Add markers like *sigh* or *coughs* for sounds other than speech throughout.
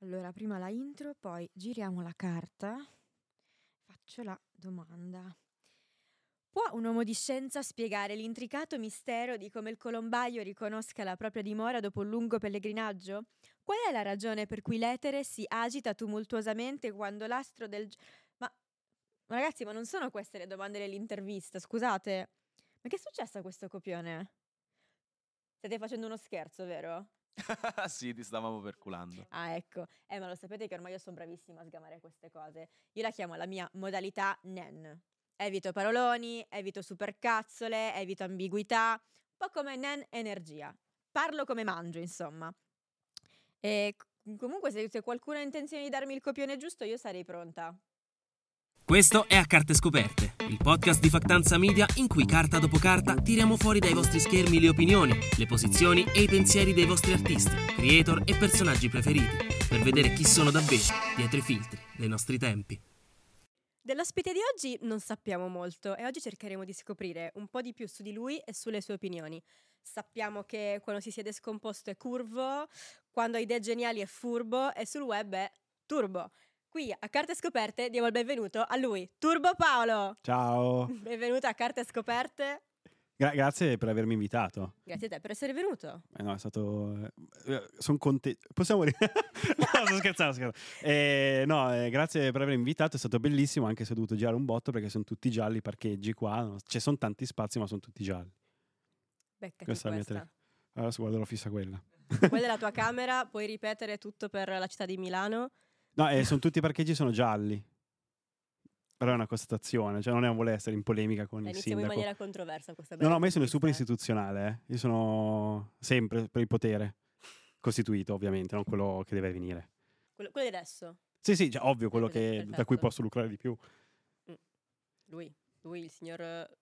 Allora, prima la intro, poi giriamo la carta. Faccio la domanda. Può un uomo di scienza spiegare l'intricato mistero di come il colombaio riconosca la propria dimora dopo un lungo pellegrinaggio? Qual è la ragione per cui l'etere si agita tumultuosamente quando l'astro del... Ma ragazzi, ma non sono queste le domande dell'intervista, scusate. Ma che è successo a questo copione? State facendo uno scherzo, vero? *laughs* sì, ti stavamo perculando. Ah, ecco. Eh, ma lo sapete che ormai io sono bravissima a sgamare queste cose. Io la chiamo la mia modalità NEN. Evito paroloni, evito supercazzole, evito ambiguità, un po' come NEN energia. Parlo come mangio, insomma. E comunque se, se qualcuno ha intenzione di darmi il copione giusto, io sarei pronta. Questo è A Carte Scoperte, il podcast di Factanza Media in cui carta dopo carta tiriamo fuori dai vostri schermi le opinioni, le posizioni e i pensieri dei vostri artisti, creator e personaggi preferiti, per vedere chi sono davvero dietro i filtri dei nostri tempi. Dell'ospite di oggi non sappiamo molto e oggi cercheremo di scoprire un po' di più su di lui e sulle sue opinioni. Sappiamo che quando si siede scomposto è curvo, quando ha idee geniali è furbo e sul web è turbo. Qui a Carte Scoperte diamo il benvenuto a lui, Turbo Paolo. Ciao. *laughs* Benvenuto a Carte Scoperte. Gra- grazie per avermi invitato. Grazie a te per essere venuto. Eh no, è stato. Eh, sono contento. Possiamo *laughs* no, sto scherzando. scherzando. Eh, no, eh, grazie per avermi invitato. È stato bellissimo, anche se ho dovuto girare un botto perché sono tutti gialli i parcheggi qua. No? Ci sono tanti spazi, ma sono tutti gialli. Beccati Questa è la mia questa. tele- Adesso guarderò fissa quella. Quella è la tua camera, puoi ripetere tutto per la città di Milano. No, eh, sono tutti i parcheggi sono gialli. Però è una constatazione, cioè non è un voler essere in polemica con Eh, il iniziamo in sindaco. maniera controversa questa No, no, ma io sono super istituzionale, eh. Io sono sempre per il potere. Costituito, ovviamente, non quello che deve venire. Quello, quello di adesso, Sì, sì, cioè, ovvio, quello che- da cui posso lucrare di più. lui, lui il signor eh,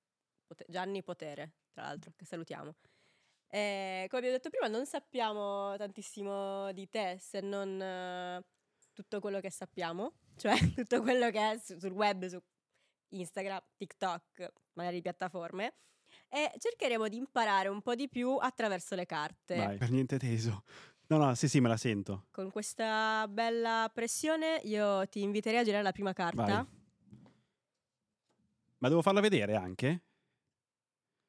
Pote- Gianni Potere, tra l'altro, che salutiamo. Eh, come abbiamo detto prima, non sappiamo tantissimo di te se non eh, tutto quello che sappiamo, *laughs* cioè tutto quello che è su- sul web, su Instagram, TikTok, magari piattaforme. E cercheremo di imparare un po' di più attraverso le carte. Vai, per niente teso. No, no, sì, sì, me la sento. Con questa bella pressione io ti inviterei a girare la prima carta. Vai. Ma devo farla vedere anche?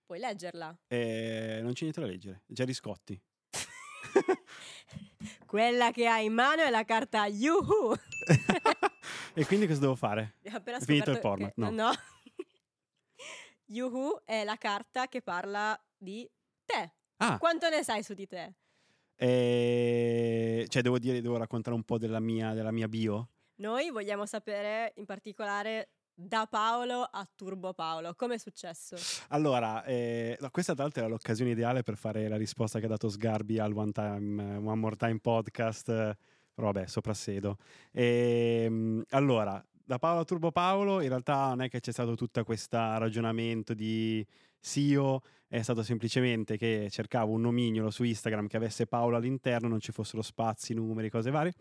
Puoi leggerla. Eh, non c'è niente da leggere. Già Scotti. *laughs* *laughs* Quella che hai in mano è la carta Yuhu. *laughs* e quindi cosa devo fare? Abbiamo appena finito il format, che- no. *laughs* Yuhu è la carta che parla di te. Ah, Quanto ne sai su di te? eh, cioè devo dire, devo raccontare un po' della mia, della mia bio? Noi vogliamo sapere in particolare da Paolo a Turbo Paolo. Come è successo? Allora, eh, questa tra l'altro era l'occasione ideale per fare la risposta che ha dato Sgarbi al One, Time, One More Time podcast, eh, però vabbè, soprassedo. Ehm, allora, da Paolo a Turbo Paolo, in realtà non è che c'è stato tutto questo ragionamento di SEO, è stato semplicemente che cercavo un nomignolo su Instagram che avesse Paolo all'interno, non ci fossero spazi, numeri, cose varie,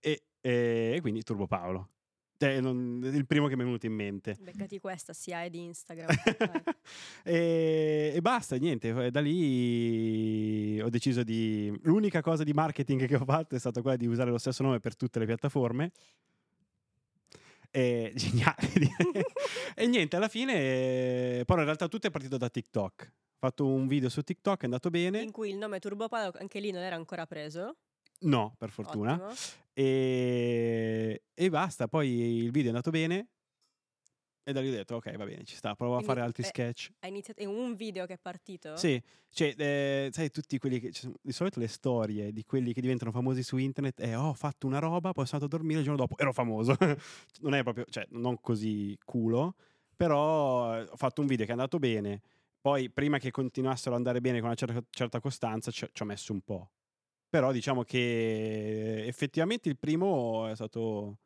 e, e quindi Turbo Paolo. Cioè, non- il primo che mi è venuto in mente. Beccati questa, sia è di Instagram. *laughs* E, e basta, niente. eh, Da lì ho deciso di. L'unica cosa di marketing che ho fatto è stata quella di usare lo stesso nome per tutte le piattaforme. E, *laughs* geniale. e niente, alla fine. eh, Però in realtà tutto è partito da TikTok. Ho fatto un video su TikTok, è andato bene. in cui il nome Turbo Paolo anche lì non era ancora preso. No, per fortuna. E, e basta. Poi il video è andato bene. E da lì ho detto, ok, va bene, ci sta. Provo a Quindi, fare altri eh, sketch. Hai iniziato, è un video che è partito? Sì, cioè, eh, sai, tutti quelli che. ci sono- di solito le storie di quelli che diventano famosi su internet è: oh, ho fatto una roba, poi sono andato a dormire il giorno dopo, ero famoso. *laughs* non è proprio, cioè, non così culo, però eh, ho fatto un video che è andato bene. Poi, prima che continuassero ad andare bene con una certa, certa costanza, ci, ci ho messo un po'. Però diciamo che effettivamente il primo è stato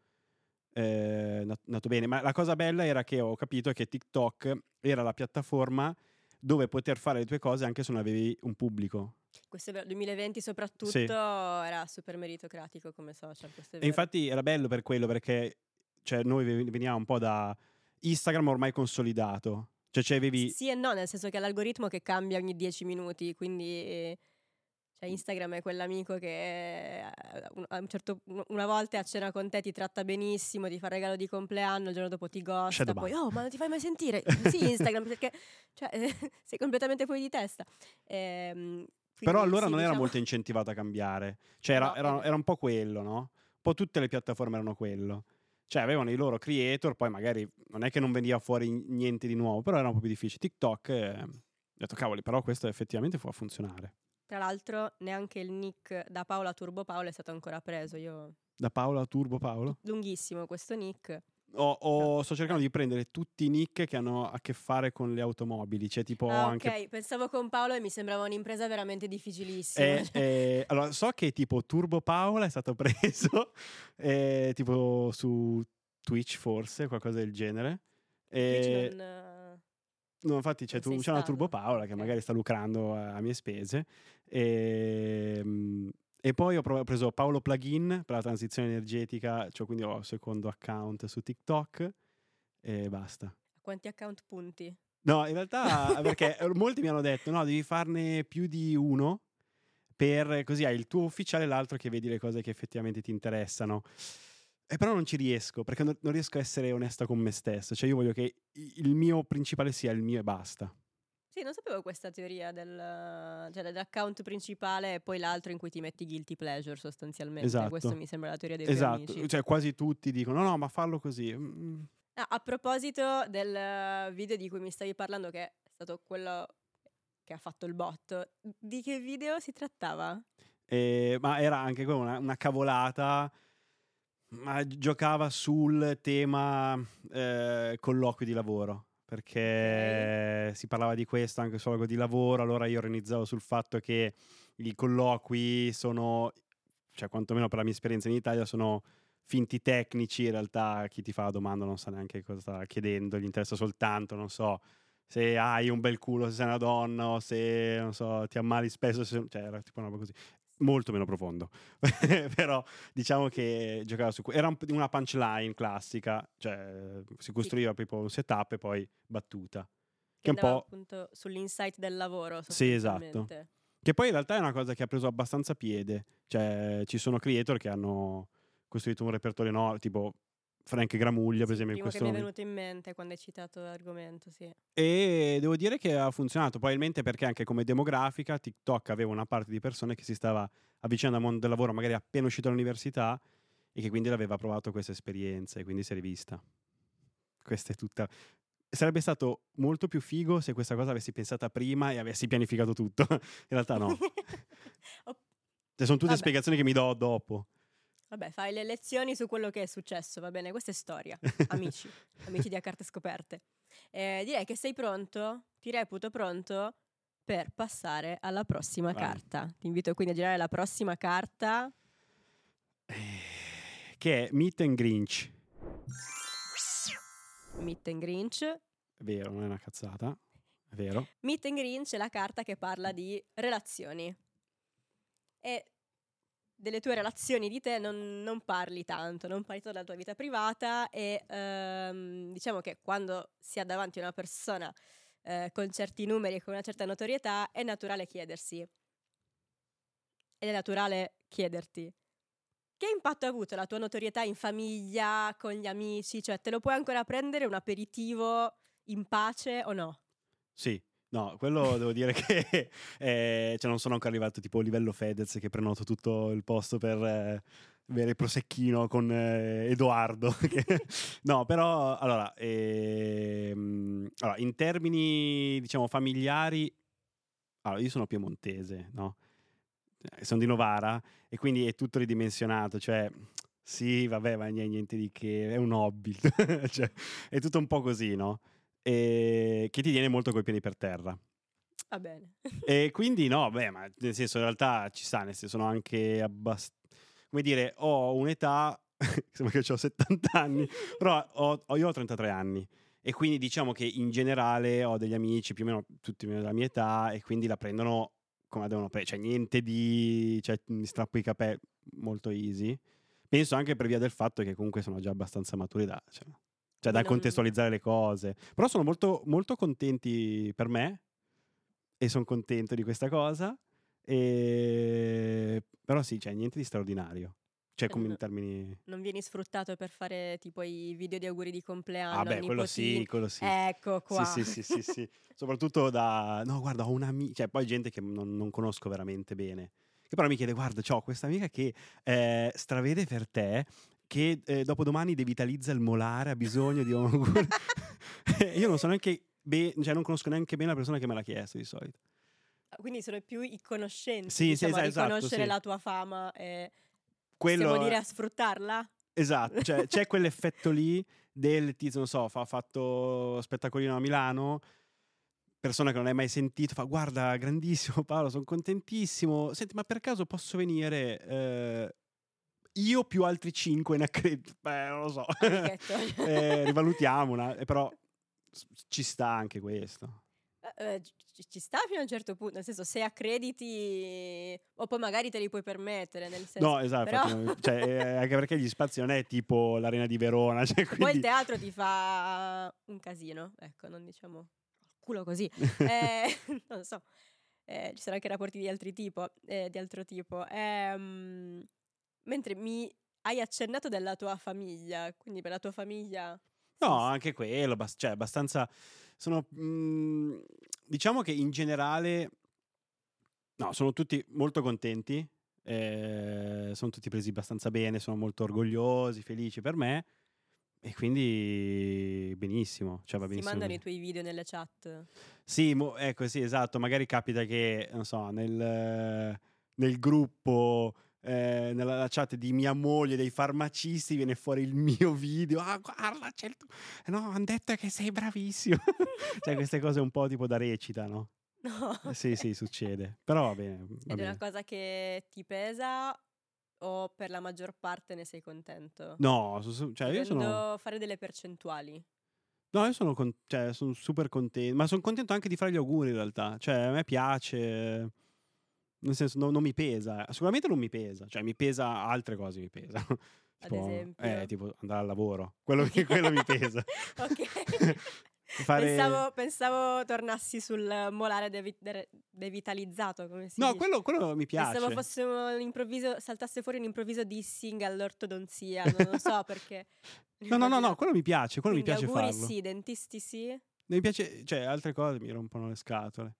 eh, nat- nato bene. Ma la cosa bella era che ho capito che TikTok era la piattaforma dove poter fare le tue cose anche se non avevi un pubblico. Questo è vero, 2020 soprattutto Sì. era super meritocratico come social. E infatti era bello per quello perché cioè, noi ve- veniamo un po' da Instagram ormai consolidato. Cioè, cioè avevi... Sì e no, nel senso che è l'algoritmo che cambia ogni 10 minuti, quindi Cioè, Instagram è quell'amico che eh, a un certo, una volta a cena con te ti tratta benissimo, ti fa il regalo di compleanno, il giorno dopo ti ghosta, Shadow poi oh ma non ti fai mai sentire? *laughs* sì Instagram perché cioè, *laughs* sei completamente fuori di testa. Ehm, Però allora sì, non era diciamo- molto incentivato a cambiare. Cioè era, No, era- era un po' quello, no? Un po' tutte le piattaforme erano quello. Cioè avevano i loro creator, poi magari non è che non veniva fuori niente di nuovo, però era un po' più difficile. TikTok, eh, ho detto cavoli, però questo effettivamente può funzionare. Tra l'altro neanche il nick da Paola Turbo Paola è stato ancora preso, io Da Paola Turbo Paolo. lunghissimo questo nick. Ho- ho- sto cercando di prendere tutti i nick che hanno a che fare con le automobili. Cioè tipo Ah, anche... ok, pensavo con Paolo e mi sembrava un'impresa veramente difficilissima. Eh, eh, allora, so che tipo Turbo Paola è stato *laughs* preso eh, tipo su Twitch forse, qualcosa del genere. Twitch non, eh, no, infatti c'è, tu- c'è una. Turbo Paola che Ok. magari sta lucrando a, a mie spese. E, mm, e poi ho, prov- ho preso Paolo Plugin per la transizione energetica, cioè quindi ho il secondo account su TikTok e basta. Quanti account punti? No, in realtà perché molti mi hanno detto no, devi farne più di uno per così hai il tuo ufficiale e l'altro che vedi le cose che effettivamente ti interessano. E però non ci riesco, perché non, non riesco a essere onesta con me stesso. Cioè io voglio che il mio principale sia il mio e basta. Sì, non sapevo questa teoria del, cioè dell'account principale e poi l'altro in cui ti metti guilty pleasure sostanzialmente. Esatto. Questo mi sembra la teoria dei esatto, amici. cioè quasi tutti dicono no, no, ma fallo così. Mm, Ah, a proposito del video di cui mi stavi parlando, che è stato quello che ha fatto il bot, di che video si trattava? Eh, ma era anche una, una cavolata, ma giocava sul tema eh, colloqui di lavoro. Perché si parlava di questo anche sul luogo di lavoro, allora io organizzavo sul fatto che i colloqui sono, cioè quantomeno per la mia esperienza in Italia, sono finti tecnici, in realtà chi ti fa la domanda non sa neanche cosa sta chiedendo, gli interessa soltanto, non so, se hai un bel culo se sei una donna o se, non so, ti ammali spesso, se- cioè era tipo una roba così. Molto meno profondo, *laughs* però diciamo che giocava su... Era un- una punchline classica, cioè si costruiva proprio un setup e poi battuta. Che è un po'... appunto sull'insight del lavoro. Sì, esatto. Che poi in realtà è una cosa che ha preso abbastanza piede. Cioè, ci sono creator che hanno costruito un repertorio no, tipo Frank Gramuglia, per esempio, in primo che mi è venuto in mente quando hai citato l'argomento, sì. E devo dire che ha funzionato, probabilmente perché anche come demografica TikTok aveva una parte di persone che si stava avvicinando al mondo del lavoro, magari appena uscito dall'università, e che quindi aveva provato questa esperienza e quindi si è rivista. Questa è tutta. Sarebbe stato molto più figo se questa cosa avessi pensata prima e avessi pianificato tutto. *laughs* In realtà no. *laughs* Cioè, sono tutte Vabbè. spiegazioni che mi do dopo. Vabbè, fai le lezioni su quello che è successo, va bene? Questa è storia, *laughs* amici, amici di A Carte Scoperte. Eh, direi che sei pronto, ti reputo pronto per passare alla prossima Vai. carta. Ti invito quindi a girare la prossima carta. Eh, Che è Meet and Grinch. Meet and Grinch. È vero, non è una cazzata. È vero. Meet and Grinch è la carta che parla di relazioni. E delle tue relazioni di te non, non parli tanto, non parli tanto della tua vita privata e ehm, diciamo che quando si ha davanti una persona eh, con certi numeri e con una certa notorietà è naturale chiedersi. Ed è naturale chiederti. Che impatto ha avuto la tua notorietà in famiglia, con gli amici? Cioè, te lo puoi ancora prendere un aperitivo in pace o no? Sì. No, quello devo dire che *laughs* eh, cioè non sono ancora arrivato tipo a livello Fedez che prenoto tutto il posto per eh, bere prosecchino con eh, Edoardo. *laughs* che- no, però allora, ehm, allora, in termini diciamo familiari, allora, io sono piemontese, no? Eh, Sono di Novara e quindi è tutto ridimensionato, cioè sì, vabbè, ma niente, niente di che, è un hobby, *laughs* cioè, è tutto un po' così, no? E che ti tiene molto coi piedi per terra. Va bene. E *laughs* quindi no, beh, ma nel senso in realtà ci sta, nel senso sono anche abbastanza... Come dire, ho un'età, *laughs* sembra che ho 70 anni, però ho, ho- io ho 33 anni e quindi diciamo che in generale ho degli amici più o meno tutti della mia età e quindi la prendono come la devono prendere, cioè niente di... cioè mi strappo i capelli, molto easy. Penso anche per via del fatto che comunque sono già abbastanza maturi da... Cioè, cioè da Non- contestualizzare le cose. Però sono molto, molto contenti per me e sono contento di questa cosa. E... Però sì, cioè niente di straordinario. Cioè come Eh, in termini... Non vieni sfruttato per fare tipo i video di auguri di compleanno. Ah beh, quello sì, quello sì. Ecco qua. Sì, sì, sì, sì, sì. Soprattutto da... No, guarda, ho un'amica... Cioè, poi gente che non, non conosco veramente bene. Che però mi chiede, guarda, ho questa amica che eh, stravede per te che eh, dopodomani devitalizza il molare, ha bisogno di un. *laughs* Io non so neanche... be- cioè, non conosco neanche bene la persona che me l'ha chiesto di solito. Quindi sono più i conoscenti Sì, sì, diciamo, a esatto, riconoscere sì. la tua fama e Quello dire a sfruttarla? Esatto, cioè, c'è *laughs* quell'effetto lì del tizio, non so, fa, ha fatto spettacolino a Milano, persona che non hai mai sentito, fa guarda, grandissimo Paolo, sono contentissimo, senti ma per caso posso venire eh, io più altri cinque in accredito? Beh, non lo so, Amichetto. *laughs* Eh, rivalutiamo, una- eh, però ci sta anche questo. Eh, ci, ci sta fino a un certo punto, nel senso se accrediti o poi magari te li puoi permettere, nel senso No, esatto, però- *laughs* cioè, eh, anche perché gli spazi non è tipo l'arena di Verona, *laughs* cioè, poi il quindi... teatro ti fa un casino, ecco, non diciamo culo così. Eh, non so. Eh, ci sono anche rapporti di, altri tipo, eh, di altro tipo. Ehm, mentre mi hai accennato della tua famiglia, quindi per la tua famiglia... No, anche quello, bas- cioè abbastanza... Sono, mm, diciamo che in generale, no, sono tutti molto contenti, eh, sono tutti presi abbastanza bene, sono molto orgogliosi, felici per me e quindi benissimo, cioè va si benissimo. mandano i tuoi video nelle chat. Sì, mo- ecco, sì, esatto, magari capita che, non so, nel, nel gruppo... eh, nella chat di mia moglie dei farmacisti viene fuori il mio *laughs* video ah guarda c'è il tuo... no hanno detto che sei bravissimo *laughs* cioè queste cose un po' tipo da recita no? *laughs* No. Eh, sì sì succede però va bene, va Ed è bene. una cosa che ti pesa o per la maggior parte ne sei contento? no su- su- cioè io sono fare delle percentuali. no io sono, con- cioè, sono super contento ma sono contento anche di fare gli auguri in realtà cioè a me piace nel senso no- non mi pesa sicuramente non mi pesa cioè mi pesa altre cose mi pesano *laughs* Ad Tipo, esempio? eh, tipo andare al lavoro quello, che- quello mi pesa *laughs* ok. *laughs* Fare- pensavo, pensavo tornassi sul molare devi- de- devitalizzato, come si No, dice. quello, quello mi piace. Pensavo fosse un improvviso, saltasse fuori un improvviso dissing all'ortodonzia, non lo so perché. No, no, no, no, quello mi piace, quello Quindi mi piace auguri farlo. sì, dentisti sì. Mi piace, cioè, altre cose mi rompono le scatole.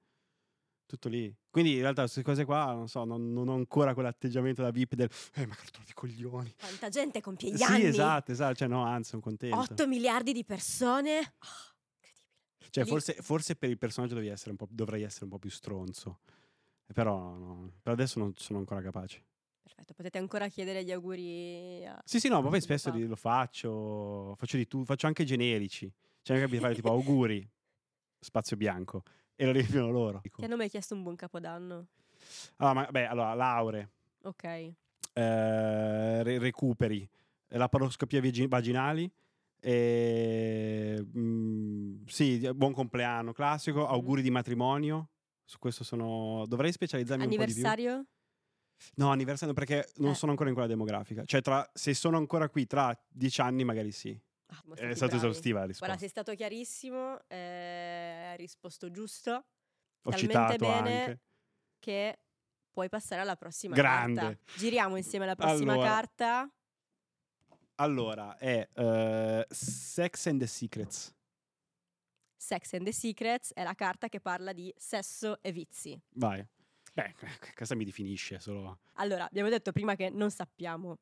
Tutto lì. Quindi in realtà queste cose qua, non so, non, non ho ancora quell'atteggiamento da VIP del eh, ma cartone di coglioni. Quanta gente compie gli sì, anni. esatto, esatto, cioè no, anzi, sono contento. 8 miliardi di persone. Ah, incredibile. Cioè, forse, forse per il personaggio dovrei essere un po', dovrei essere un po' più stronzo. Però no, per adesso non sono ancora capace. Perfetto, potete ancora chiedere gli auguri a... Sì, sì, no, ma poi spesso lo faccio, faccio di tu, faccio anche generici. Cioè, mi capita fare tipo auguri, *laughs* spazio bianco, e lo riempiono loro. Ti hanno mai chiesto un buon capodanno? Allora, ma, beh, allora, lauree, Ok. eh, re- recuperi, laparoscopie vagi- vaginali, e, mm, sì, buon compleanno classico, auguri di matrimonio. Su questo sono. Dovrei specializzarmi un po' di più. Anniversario? No, anniversario perché non Eh. sono ancora in quella demografica. Cioè, tra, se sono ancora qui tra dieci anni, magari sì. Ah, siamo È stata esaustiva la risposta. Guarda, sei stato chiarissimo, eh, hai risposto giusto, Ho talmente citato bene anche. che puoi passare alla prossima Grande. carta. Giriamo insieme la prossima Allora. carta. Allora, è eh, Sex and the Secrets. Sex and the Secrets è la carta che parla di sesso e vizi. Vai. Beh, *laughs* questa mi definisce solo. Allora, abbiamo detto prima che non sappiamo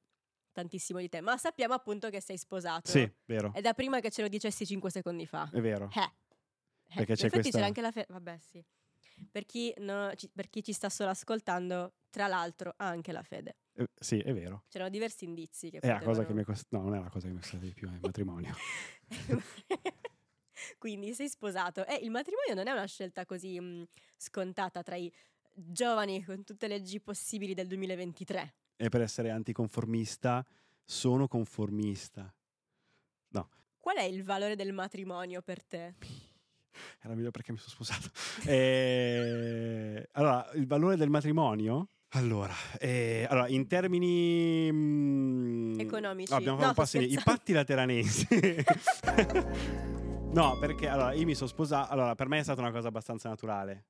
tantissimo di te, ma sappiamo appunto che sei sposato. Sì, vero. È da prima che ce lo dicessi 5 secondi fa. È vero. Eh. Eh, Perché c'è effetti questa- c'era anche la fede. Vabbè, sì. Per chi, no- ci, per chi ci sta solo ascoltando, tra l'altro, ha anche la fede. Eh, sì, è vero. C'erano diversi indizi che È la cosa che mi è costato. No, non è la cosa che mi è costata di più, è il matrimonio. *laughs* Quindi sei sposato. E il matrimonio non è una scelta così mh, scontata tra i giovani con tutte le G possibili del 2023. E per essere anticonformista, sono conformista. Qual è il valore del matrimonio per te? *laughs* Era meglio perché mi sono sposato. *laughs* Eh, allora, il valore del matrimonio? Allora, eh, allora in termini mm, Economici. no, abbiamo No, fatto un sto passo i patti lateranensi. *laughs* no, perché allora io mi sono sposato. Allora, per me è stata una cosa abbastanza naturale.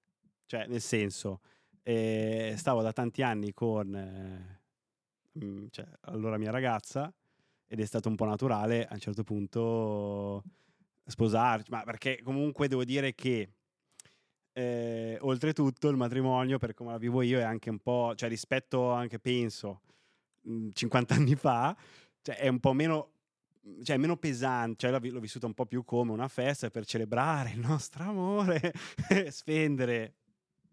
Cioè, nel senso, E stavo da tanti anni con eh, mm, cioè, allora mia ragazza ed è stato un po' naturale a un certo punto sposarci, ma perché comunque devo dire che eh, oltretutto il matrimonio, per come la vivo io, è anche un po', cioè rispetto anche, penso, mh, 50 anni fa, cioè è un po' meno, cioè meno pesante, cioè l'ho, vi- l'ho vissuta un po' più come una festa per celebrare il nostro amore, *laughs* spendere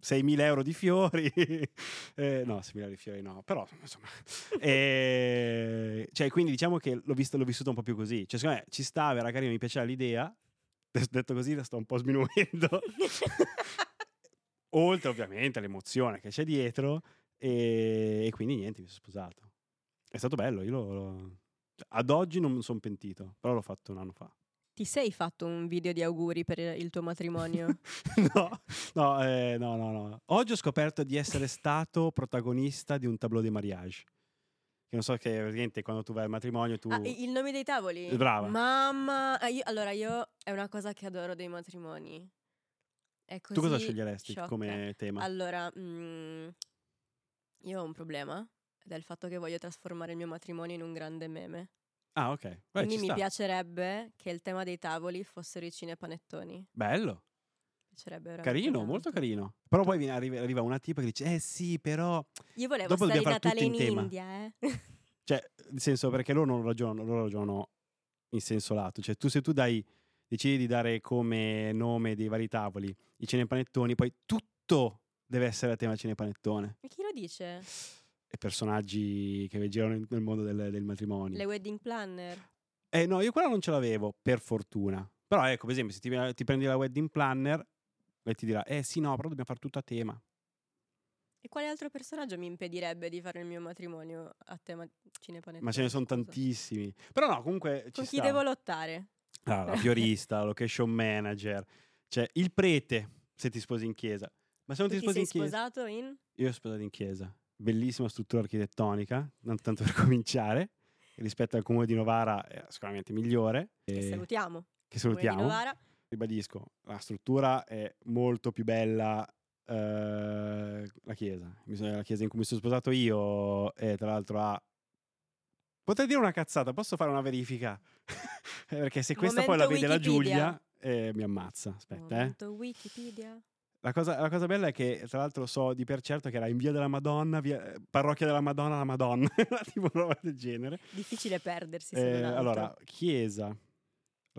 6.000 euro di fiori, *laughs* eh, no, 6.000 euro di fiori no, però insomma, *laughs* eh, cioè quindi diciamo che l'ho, visto, l'ho vissuta un po' più così, cioè secondo me ci stava, era carino, mi piaceva l'idea, detto così la sto un po' sminuendo, *laughs* oltre ovviamente all'emozione che c'è dietro e, e quindi niente, mi sono sposato. È stato bello, io lo, lo- ad oggi non sono pentito, però l'ho fatto un anno fa. Ti sei fatto un video di auguri per il tuo matrimonio? *laughs* no, no, eh, no, no, no. Oggi ho scoperto di essere stato protagonista di un tableau de mariage. Che non so che praticamente quando tu vai al matrimonio tu... Ah, il nome dei tavoli? Brava. Mamma, ah, io- allora io è una cosa che adoro dei matrimoni. È così tu cosa sceglieresti sciocca. come tema? Allora, mm, io ho un problema ed è il fatto che voglio trasformare il mio matrimonio in un grande meme. Ah, ok. Beh, Quindi mi sta. piacerebbe che il tema dei tavoli fossero i cinepanettoni. Bello, veramente carino, molto carino. Però poi viene- arriva, una tipa che dice, eh sì, però... Io volevo Dopo stare Natale in, in. India, eh. *laughs* Cioè, nel senso, perché loro non ragionano, loro ragionano in senso lato. Cioè, tu se tu dai, decidi di dare come nome dei vari tavoli i cinepanettoni, poi tutto deve essere a tema cinepanettone. E chi lo dice? E personaggi che girano nel mondo del, del matrimonio. Le wedding planner. Eh no, io quella non ce l'avevo, per fortuna. Però ecco, per esempio, se ti, ti prendi la wedding planner e ti dirà, eh sì, no, però dobbiamo fare tutto a tema. E quale altro personaggio mi impedirebbe di fare il mio matrimonio a tema cinepanettone? Ma ce ne sono tantissimi. Però no, comunque Con chi sta. devo lottare? Ah, la fiorista, la *laughs* location manager, cioè il prete se ti sposi in chiesa. Ma se non Tu ti sposi sei in chiesa, sposato in? io ho sposato in chiesa. Bellissima struttura architettonica, non tanto *laughs* per cominciare, rispetto al comune di Novara è sicuramente migliore. Che salutiamo. che Comune di salutiamo. Novara. Ribadisco, la struttura è molto più bella. eh, la chiesa, la chiesa in cui mi sono sposato io, e tra l'altro ha. Potrei dire una cazzata, posso fare una verifica? Eh, *laughs* Perché se questa poi la Momento vede la Wikipedia. Giulia, eh, mi ammazza. Aspetta, eh. Momento Wikipedia. La cosa, la cosa bella è che, tra l'altro, so di per certo che era in via della Madonna, via, parrocchia della Madonna, la Madonna, *laughs* tipo una roba del genere. Difficile perdersi. Eh, allora, chiesa,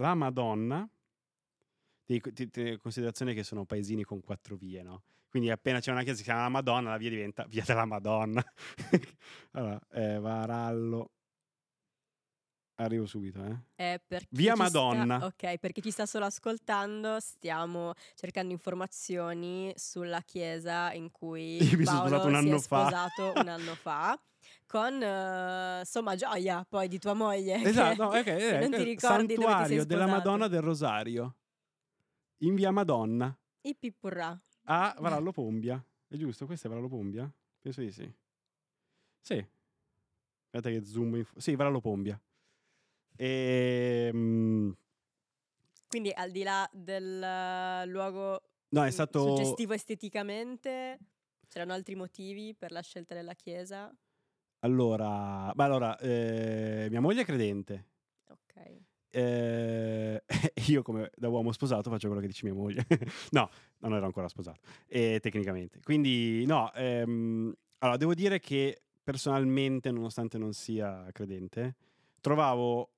la Madonna, ti, ti- ti- considerazione che sono paesini con quattro vie, no? Quindi appena c'è una chiesa che si chiama la Madonna, la via diventa via della Madonna. *laughs* allora, eh, Varallo. Arrivo subito, eh. Eh, Via ci sta- Madonna. ok, per chi ci sta solo ascoltando, stiamo cercando informazioni sulla chiesa in cui *laughs* Io mi sono Paolo sposato un anno fa. sposato un anno fa. Con eh, insomma gioia poi di tua moglie. Esatto, no, ok, *laughs* eh, non ti eh, ricordi Santuario della. Madonna del Rosario. In via Madonna. I pippurrà. a Varallo Pombia. È giusto? Questo è Varallo Pombia? Penso di sì. Sì. Aspetta che zoom in... Sì, Varallo Pombia. E, Quindi al di là del eh, luogo no, è mm, stato... suggestivo esteticamente, c'erano altri motivi per la scelta della chiesa? Allora, beh, allora eh, mia moglie è credente. Ok. Eh, *laughs* io come da uomo sposato faccio quello che dice mia moglie. *laughs* no, non ero ancora sposato, eh, tecnicamente. Quindi no, ehm, allora devo dire che personalmente, nonostante non sia credente, trovavo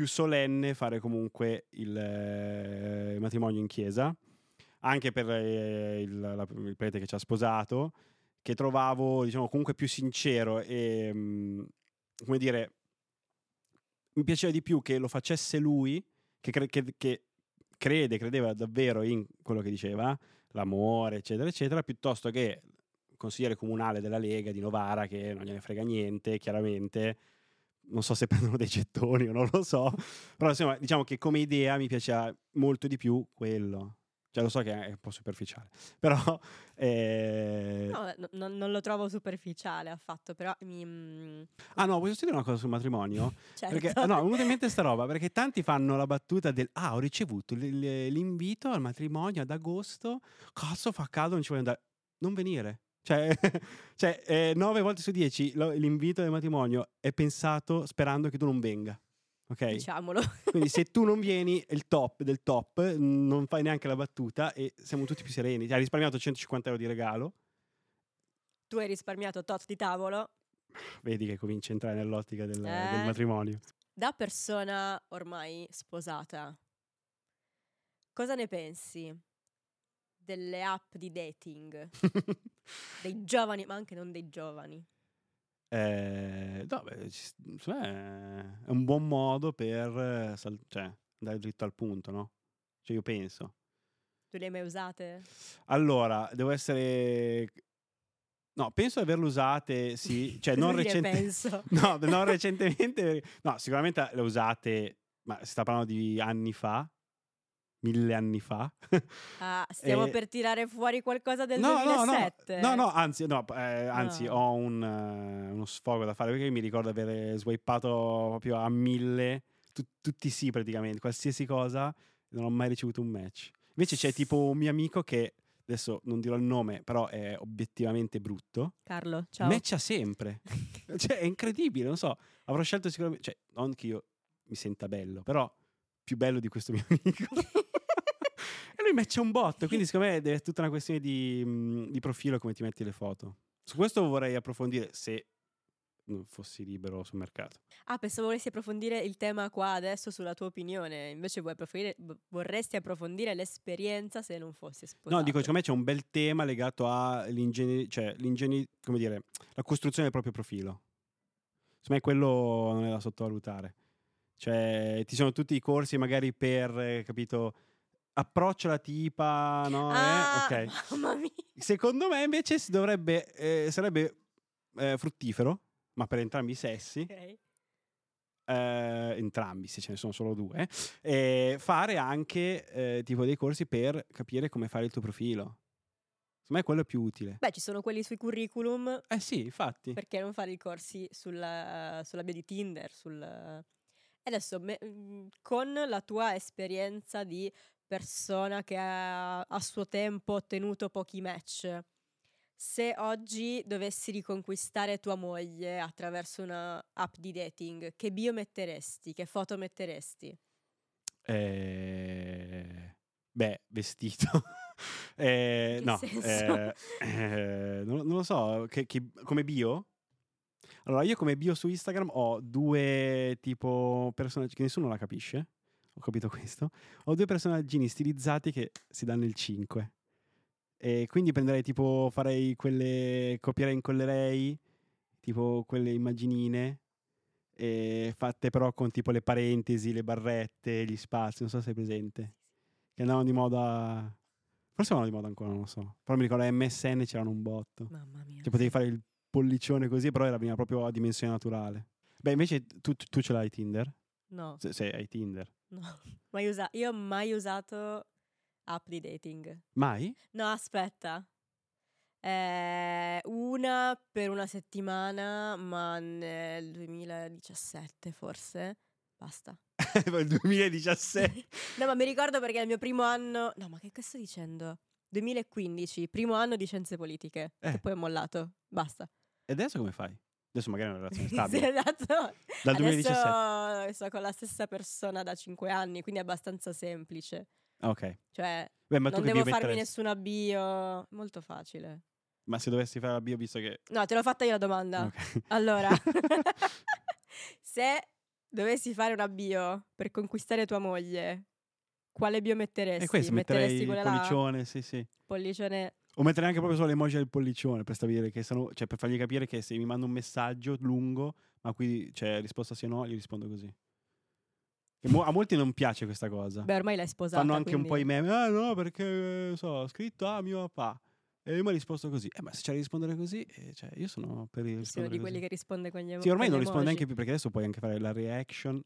più solenne fare comunque il, eh, matrimonio in chiesa, anche per eh, il, la- il prete che ci ha sposato, che trovavo diciamo comunque più sincero e mm, come dire mi piaceva di più che lo facesse lui, che, cre- che- che crede, credeva davvero in quello che diceva, l'amore, eccetera, eccetera, piuttosto che consigliere comunale della Lega di Novara, che non gliene frega niente, chiaramente. Non so se *laughs* prendono dei gettoni o non lo so, però insomma, diciamo che come idea mi piaceva molto di più quello. Cioè, lo so che è un po' superficiale, *laughs* però eh, No, no- non- non lo trovo superficiale affatto, però mi... mm, Ah no, posso dire una cosa sul matrimonio? *laughs* certo. Perché ah, no, mi è venuta in mente sta roba, perché tanti fanno la battuta del ah, ho ricevuto l'invito al matrimonio ad agosto, cazzo fa caldo, non ci voglio andare. Non venire. Cioè, *laughs* cioè eh, 9 volte su 10 lo- l'invito del matrimonio è pensato sperando che tu non venga. Ok? Diciamolo. *laughs* Quindi se tu non vieni, è il top del top, non fai neanche la battuta e siamo tutti più sereni. Hai risparmiato 150 euro di regalo, tu hai risparmiato tot di tavolo. vedi che cominci a entrare nell'ottica del, Eh. del matrimonio. Da persona ormai sposata, cosa ne pensi delle app di dating? *laughs* Dei giovani, ma anche non dei giovani. Eh, no, beh, è un buon modo per sal- cioè, andare dritto al punto, no? Cioè io penso. Tu le hai mai usate? Allora, devo essere... No, penso di averle usate, sì. Cioè, non, *laughs* recente- *laughs* no, non recentemente. No, sicuramente le usate, ma si sta parlando di anni fa, mille anni fa. Ah, stiamo Eh, per tirare fuori qualcosa del no, no, no, 2007. no, no, anzi, no, eh, anzi No. ho un, eh, uno sfogo da fare perché mi ricordo di aver swipato proprio a mille, tu- tutti sì praticamente, qualsiasi cosa, non ho mai ricevuto un match. Invece c'è tipo un mio amico che, adesso non dirò il nome, però è obiettivamente brutto, Carlo, ciao. matcha sempre. *laughs* cioè è incredibile, non so, avrò scelto sicuramente, cioè non che io mi senta bello, però più bello di questo mio *laughs* amico. E lui matcha un botto, *laughs* quindi secondo me è tutta una questione di, di profilo come ti metti le foto. Su questo vorrei approfondire se non fossi libero sul mercato. Ah, pensavo volessi approfondire il tema qua adesso sulla tua opinione. Invece vuoi approfondire, vorresti approfondire l'esperienza se non fossi sposato. No, dico, secondo me c'è un bel tema legato all'ingegneria, cioè l'ingegneria, come dire, la costruzione del proprio profilo. Secondo me quello non è da sottovalutare. Cioè, ti sono tutti i corsi magari per, eh, capito, approccio la tipa, no? Eh, Ah, ok. *laughs* mamma mia. Secondo me invece si dovrebbe, eh, sarebbe eh, fruttifero, ma per entrambi i sessi, Ok. eh, entrambi, se ce ne sono solo due, eh, fare anche eh, tipo dei corsi per capire come fare il tuo profilo. Secondo me quello è più utile. Beh, ci sono quelli sui curriculum. Eh sì, infatti. Perché non fare i corsi sulla, sulla bio di Tinder? Sul... Adesso, me- mm, con la tua esperienza di persona che ha a suo tempo ottenuto pochi match, se oggi dovessi riconquistare tua moglie attraverso una app di dating, che bio metteresti? Che foto metteresti? Eh, beh, vestito. *laughs* Eh, no, eh, non, non lo so, che- che- come bio? Allora, io come bio su Instagram ho due tipo personaggi che nessuno la capisce. Ho capito questo. Ho due personaggini stilizzati che si danno il 5. E quindi prenderei tipo, farei quelle, copierei e incollerei, tipo quelle immaginine, fatte però con tipo le parentesi, le barrette, gli spazi, non so se sei presente. Che andavano di moda, forse vanno di moda ancora, non lo so. Però mi ricordo MSN c'erano un botto. Mamma mia. Che potevi fare il pollicione così, però era veniva proprio a dimensione naturale. Beh, invece tu, tu- tu ce l'hai Tinder? No, Se, se hai Tinder. No. *laughs* Mai usa- io ho mai usato app di dating. Mai? No, aspetta. Eh, una per una settimana, ma nel 2017 forse. Basta. *laughs* il 2017. *laughs* no, ma mi ricordo perché è il mio primo anno. No, ma che sto dicendo? 2015, primo anno di scienze politiche. Eh. Che poi ho mollato. Basta. E adesso come fai? Adesso magari è una relazione *laughs* Sì, stabile. esatto. Dal 2017. Adesso sto con la stessa persona da 5 anni, quindi è abbastanza semplice. Ok. Cioè, Beh, ma non devo farmi nessuna bio. Molto facile. Ma se dovessi fare la bio, visto che... No, te l'ho fatta io la domanda. Ok. *laughs* Allora, *laughs* se dovessi fare una bio per conquistare tua moglie, quale bio metteresti? E questo metteresti metterei il quella là? pollicione, sì, sì. Pollicione. O metterei anche proprio solo l'emoji del pollicione per stabilire che sono, cioè per fargli capire che se mi manda un messaggio lungo, ma qui c'è risposta sì o no, gli rispondo così. Mo- a molti non piace questa cosa. Beh, ormai l'hai sposata. Fanno anche un po' i quindi- meme. Ah no, perché eh, so, ho scritto a mio papà. E io mi ha risposto così. Eh, ma se c'è da rispondere così, eh, cioè, io sono per Sono rispondere di quelli così. che risponde con gli emo- Sì, ormai non risponde emoji. neanche più perché adesso puoi anche fare la reaction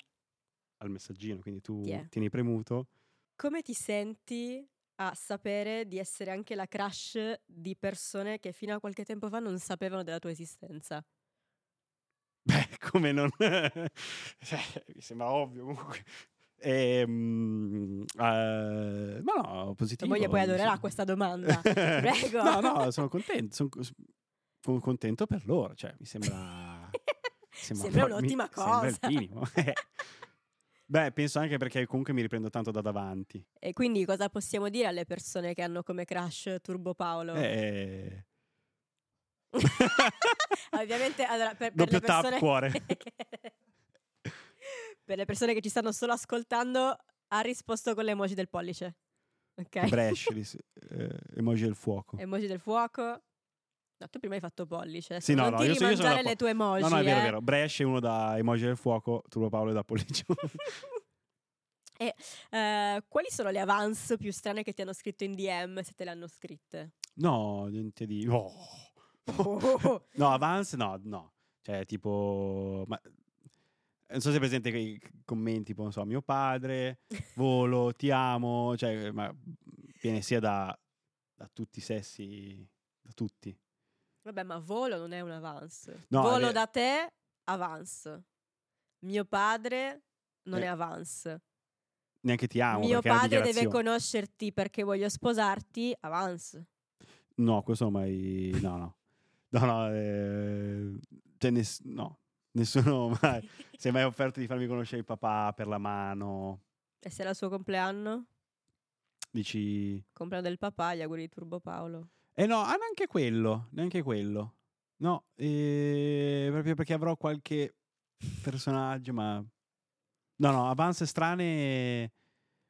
al messaggino, quindi tu Yeah. tieni premuto. Come ti senti a sapere di essere anche la crush di persone che fino a qualche tempo fa non sapevano della tua esistenza? Beh, *laughs* come non... *laughs* cioè, mi sembra ovvio comunque. Ehm, eh, ma no, Tua positivo. moglie poi adorerà sì. questa domanda. *laughs* Prego. no, no, sono contento. Sono, sono contento per loro. Cioè, mi sembra. Sembra mi- un'ottima Sembra il cosa. minimo. Beh, penso anche perché comunque mi riprendo tanto da davanti. E quindi cosa possiamo dire alle persone che hanno come crush Turbo Paolo? Eh, *laughs* Ovviamente allora, per, per Doppio le tap, persone cuore. *laughs* per le persone che ci stanno solo ascoltando ha risposto con le emoji del pollice. Ok? Brescilis, *laughs* eh, emoji del fuoco. Emoji del fuoco. No, tu prima hai fatto pollice. Sì, no, non no, ti io so- io sono le tue emoji. No, no, è vero, eh. è vero. Brescia è uno da emoji del fuoco, Turbo Paolo è da pollice. *laughs* Eh, quali sono le avance più strane che ti hanno scritto in DM se te le hanno scritte? no, niente di... Oh. Oh. *laughs* No, Avance no, no. Cioè, tipo... Ma... Non so se è presente quei commenti, tipo, non so, mio padre, volo, ti amo, cioè, ma viene sia da, da tutti i sessi, da tutti. Vabbè, ma volo non è un avance. No, volo è- da te, avance. Mio padre non Eh, è avance. Neanche ti amo. Mio padre deve conoscerti perché voglio sposarti, avance. No, questo mai... No, no. No, no, eh, cioè, ness- no. Nessuno *laughs* mai... Si è mai offerto di farmi conoscere il papà per la mano? E se era il suo compleanno? Dici... Compleanno del papà, gli auguri di Turbo Paolo. Eh no, ah, neanche quello, neanche quello. No, eh, proprio perché avrò qualche personaggio, ma... No, no, avance strane...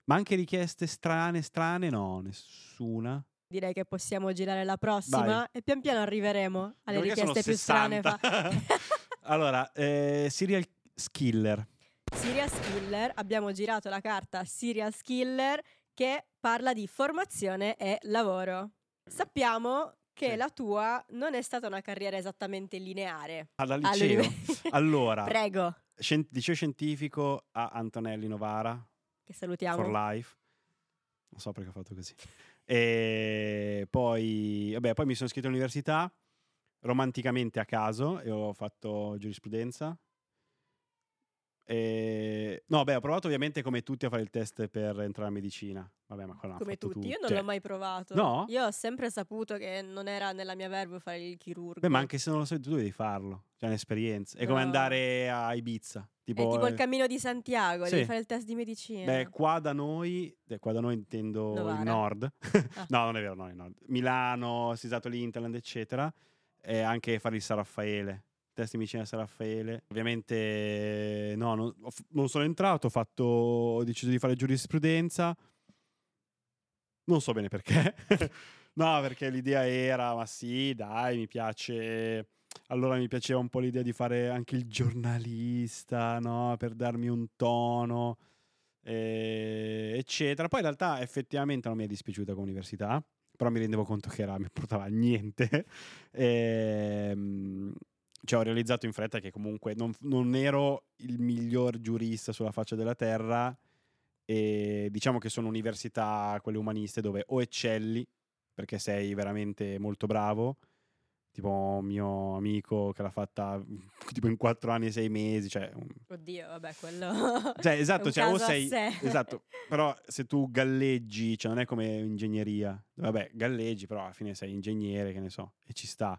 Ma anche richieste strane, strane, no, nessuna. Direi che possiamo girare la prossima Vai. e pian piano arriveremo alle Perché richieste più strane. 60. fa- *laughs* allora, eh, serial skiller. Serial Skiller, abbiamo girato la carta Serial Skiller che parla di formazione e lavoro. Sappiamo che Sì. la tua non è stata una carriera esattamente lineare. Alla liceo. *laughs* Allora, Prego, scien- liceo scientifico a Antonelli Novara, che salutiamo. for life. Non so perché ho fatto così. E poi, vabbè, poi mi sono iscritto all'università romanticamente a caso e ho fatto giurisprudenza. E... No, beh, ho provato ovviamente come tutti a fare il test per entrare a medicina. Vabbè, ma Come tutti, io non cioè- l'ho mai provato. No? Io ho sempre saputo che non era nella mia verbo fare il chirurgo. Beh, ma anche se non lo sai, tu devi farlo. C'è un'esperienza. È come No. andare a Ibiza. Tipo, è tipo il eh, cammino di Santiago, devi sì. fare il test di medicina. Beh, qua da noi, eh, qua da noi intendo Novara. il nord. Ah. *laughs* no, non è vero, no, il nord. Milano, Sisato l'Interland, eccetera. E anche fare il San Raffaele. Test di medicina a San Raffaele. Ovviamente, no, non, non sono entrato, ho fatto, ho deciso di fare giurisprudenza. Non so bene perché. *laughs* no, perché l'idea era, ma sì, dai, mi piace. Allora mi piaceva un po' l'idea di fare anche il giornalista, no? Per darmi un tono, eh, eccetera. Poi in realtà effettivamente non mi è dispiaciuta come università, però mi rendevo conto che era, mi portava a niente. *laughs* Ehm, cioè ho realizzato in fretta che comunque non, non ero il miglior giurista sulla faccia della terra e diciamo che sono università, quelle umaniste, dove o eccelli perché sei veramente molto bravo, tipo mio amico che l'ha fatta *laughs* tipo in quattro anni e sei mesi, cioè, Oddio, vabbè, quello... *laughs* cioè esatto, cioè o sei esatto, però se tu galleggi, cioè non è come ingegneria, vabbè, galleggi, però alla fine sei ingegnere, che ne so, e ci sta.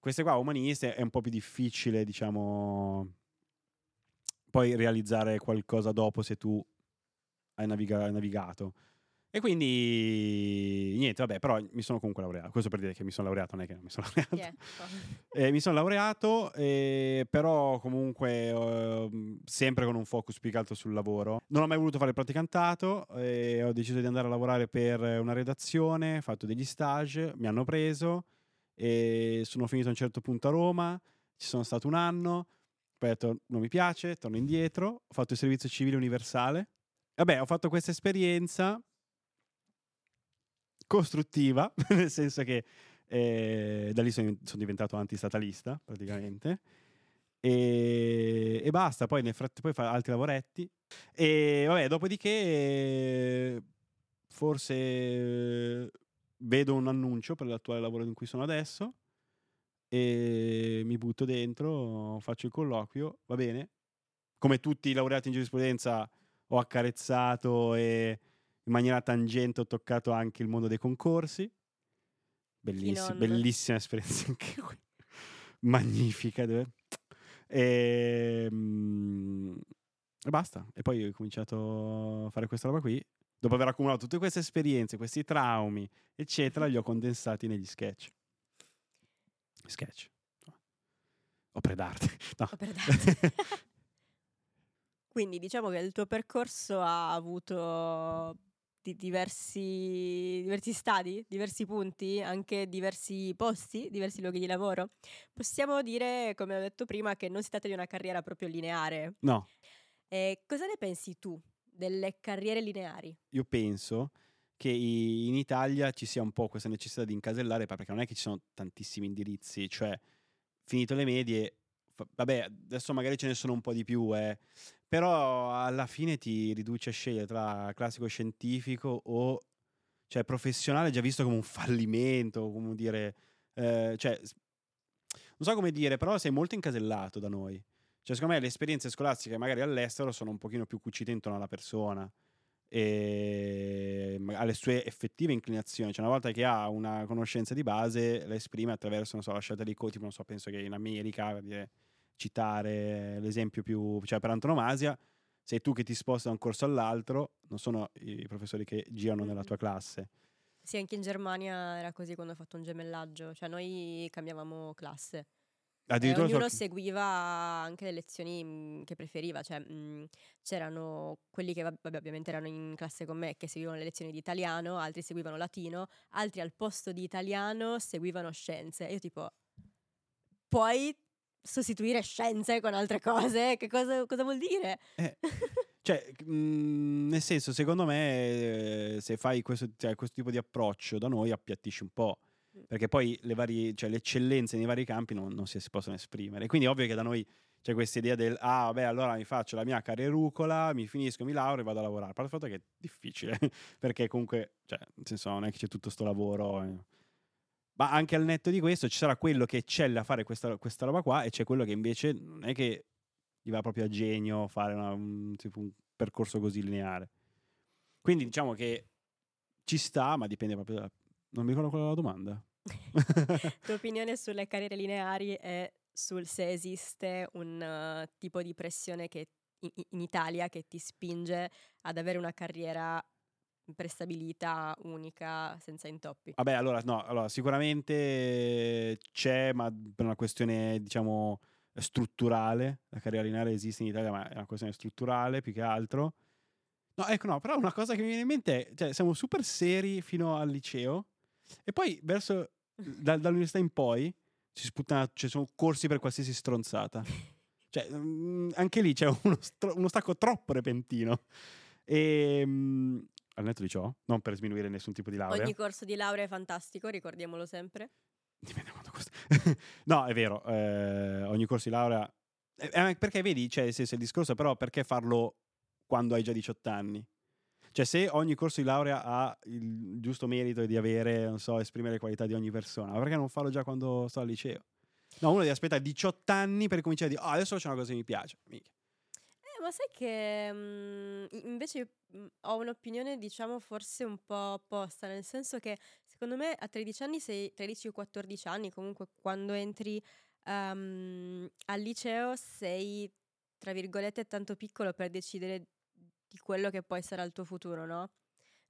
Queste qua umaniste è un po' più difficile, diciamo, poi realizzare qualcosa dopo se tu hai, naviga- hai navigato. E quindi niente, vabbè, però mi sono comunque laureato. Questo per dire che mi sono laureato, non è che non mi sono *laughs* laureato. È? Eh, mi sono laureato, eh, però comunque eh, sempre con un focus più che altro sul lavoro. Non ho mai voluto fare il praticantato, eh, ho deciso di andare a lavorare per una redazione, ho fatto degli stage, mi hanno preso e sono finito a un certo punto a Roma, ci sono stato un anno, poi ho detto non mi piace, torno indietro, ho fatto il servizio civile universale. Vabbè, ho fatto questa esperienza costruttiva, *laughs* nel senso che e da lì sono, sono diventato antistatalista praticamente. E, e basta, poi nel frattempo fa altri lavoretti. E vabbè, dopodiché eh, forse eh, vedo un annuncio per l'attuale lavoro in cui sono adesso e mi butto dentro, faccio il colloquio, va bene. Come tutti i laureati in giurisprudenza ho accarezzato e in maniera tangente ho toccato anche il mondo dei concorsi. Bellissima, non? bellissima esperienza anche *laughs* qui. Magnifica. E, mm, e basta. E poi ho cominciato a fare questa roba qui. Dopo aver accumulato tutte queste esperienze, questi traumi, eccetera, li ho condensati negli sketch. Sketch. Opere d'arte. *laughs* No. Opere d'arte. *laughs* Quindi diciamo che il tuo percorso ha avuto di- diversi, diversi stadi, diversi punti, anche diversi posti, diversi luoghi di lavoro. Possiamo dire, come ho detto prima, che non si tratta di una carriera proprio lineare. no, E cosa ne pensi tu delle carriere lineari? io penso che in Italia ci sia un po' questa necessità di incasellare, perché non è che ci sono tantissimi indirizzi, cioè finito le medie, fa- vabbè, adesso magari ce ne sono un po' di più, eh, però alla fine ti riduce a scegliere tra classico scientifico o cioè professionale già visto come un fallimento, come dire, eh, cioè non so come dire, però sei molto incasellato da noi. Cioè, secondo me le esperienze scolastiche magari all'estero sono un pochino più cucite intorno alla persona e ma- alle sue effettive inclinazioni. Cioè, una volta che ha una conoscenza di base, la esprime attraverso, non so, la scelta dei codi, tipo, non so, penso che in America, per dire, citare l'esempio più, cioè per antonomasia, sei tu che ti sposti da un corso all'altro, non sono i professori che girano nella tua classe. Sì, anche in Germania era così quando ho fatto un gemellaggio, cioè noi cambiavamo classe. E Addirittura so ognuno che- seguiva anche le lezioni mh, che preferiva, cioè mh, c'erano quelli che vabbè, ovviamente erano in classe con me che seguivano le lezioni di italiano, altri seguivano latino, altri al posto di italiano seguivano scienze. Io tipo, puoi sostituire scienze con altre cose? Che cosa, cosa vuol dire? Eh, Cioè, mh, nel senso, secondo me, eh, se fai questo, cioè, questo tipo di approccio da noi, appiattisci un po'. Perché poi le, varie, cioè, le eccellenze nei vari campi non, non si, si possono esprimere. Quindi è ovvio che da noi c'è questa idea del ah, vabbè, allora mi faccio la mia carrierucola, mi finisco, mi laureo e vado a lavorare. Parte il fatto che è difficile, *laughs* perché comunque, cioè, nel senso, non è che c'è tutto sto lavoro. eh. Ma anche al netto di questo ci sarà quello che eccelle a fare questa, questa roba qua e c'è quello che invece non è che gli va proprio a genio fare una- un, tipo un percorso così lineare. Quindi diciamo che ci sta, ma dipende proprio da... Non mi ricordo qual era la domanda. Tua opinione sulle carriere lineari e sul se esiste un eh, tipo di pressione che in, in Italia che ti spinge ad avere una carriera prestabilita, unica, senza intoppi. Vabbè, allora, no, allora, sicuramente c'è, ma per una questione, diciamo, strutturale. La carriera lineare esiste in Italia, ma è una questione strutturale più che altro. No, ecco, no, però una cosa che mi viene in mente è, cioè, siamo super seri fino al liceo e poi verso, da- dall'università in poi, ci, sputtana- ci sono corsi per qualsiasi stronzata. *laughs* Cioè, mm, anche lì c'è uno, stro- uno stacco troppo repentino. E, mm, al netto di ciò, non per sminuire nessun tipo di laurea. Ogni corso di laurea è fantastico, ricordiamolo sempre. Dipende quanto costa. *laughs* no, è vero, eh, ogni corso di laurea... eh, eh, perché vedi, cioè, il discorso però perché farlo quando hai già 18 anni? Cioè, se ogni corso di laurea ha il giusto merito di avere, non so, esprimere le qualità di ogni persona, perché non farlo già quando sto al liceo? No, uno deve aspettare 18 anni per cominciare a dire, ah, adesso faccio una cosa che mi piace. Mica. Eh, ma sai che mm, i- invece mm, ho un'opinione, diciamo, forse un po' opposta, nel senso che secondo me a 13 anni sei 13 o 14 anni, comunque quando entri ehm, al liceo sei, tra virgolette, tanto piccolo per decidere di quello che poi sarà il tuo futuro, no?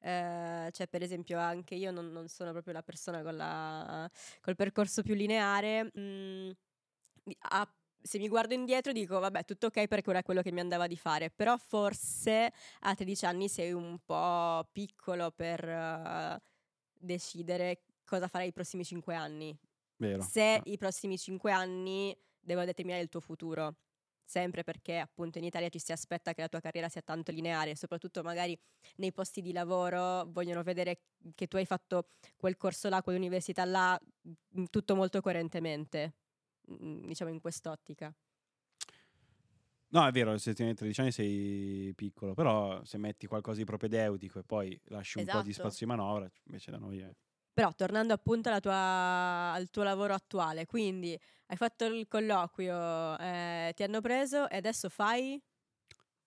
Eh, cioè, per esempio, anche io non, non sono proprio la persona con la, col percorso più lineare. mm, di- a- se mi guardo indietro dico, vabbè, tutto ok perché ora è quello che mi andava di fare, però forse a 13 anni sei un po' piccolo per eh, decidere cosa farai i prossimi 5 anni. Vero. Se No. i prossimi 5 anni devono determinare il tuo futuro. Sempre perché appunto in Italia ci si aspetta che la tua carriera sia tanto lineare, soprattutto magari nei posti di lavoro vogliono vedere che tu hai fatto quel corso là, quell'università là, mm, tutto molto coerentemente, mm, diciamo in quest'ottica. No, è vero, se tieni 13 anni sei piccolo, però se metti qualcosa di propedeutico e poi lasci un po' di Esatto. spazio di manovra, invece da noi è... Però tornando appunto tua- al tuo lavoro attuale, quindi hai fatto il colloquio, eh, ti hanno preso e adesso fai?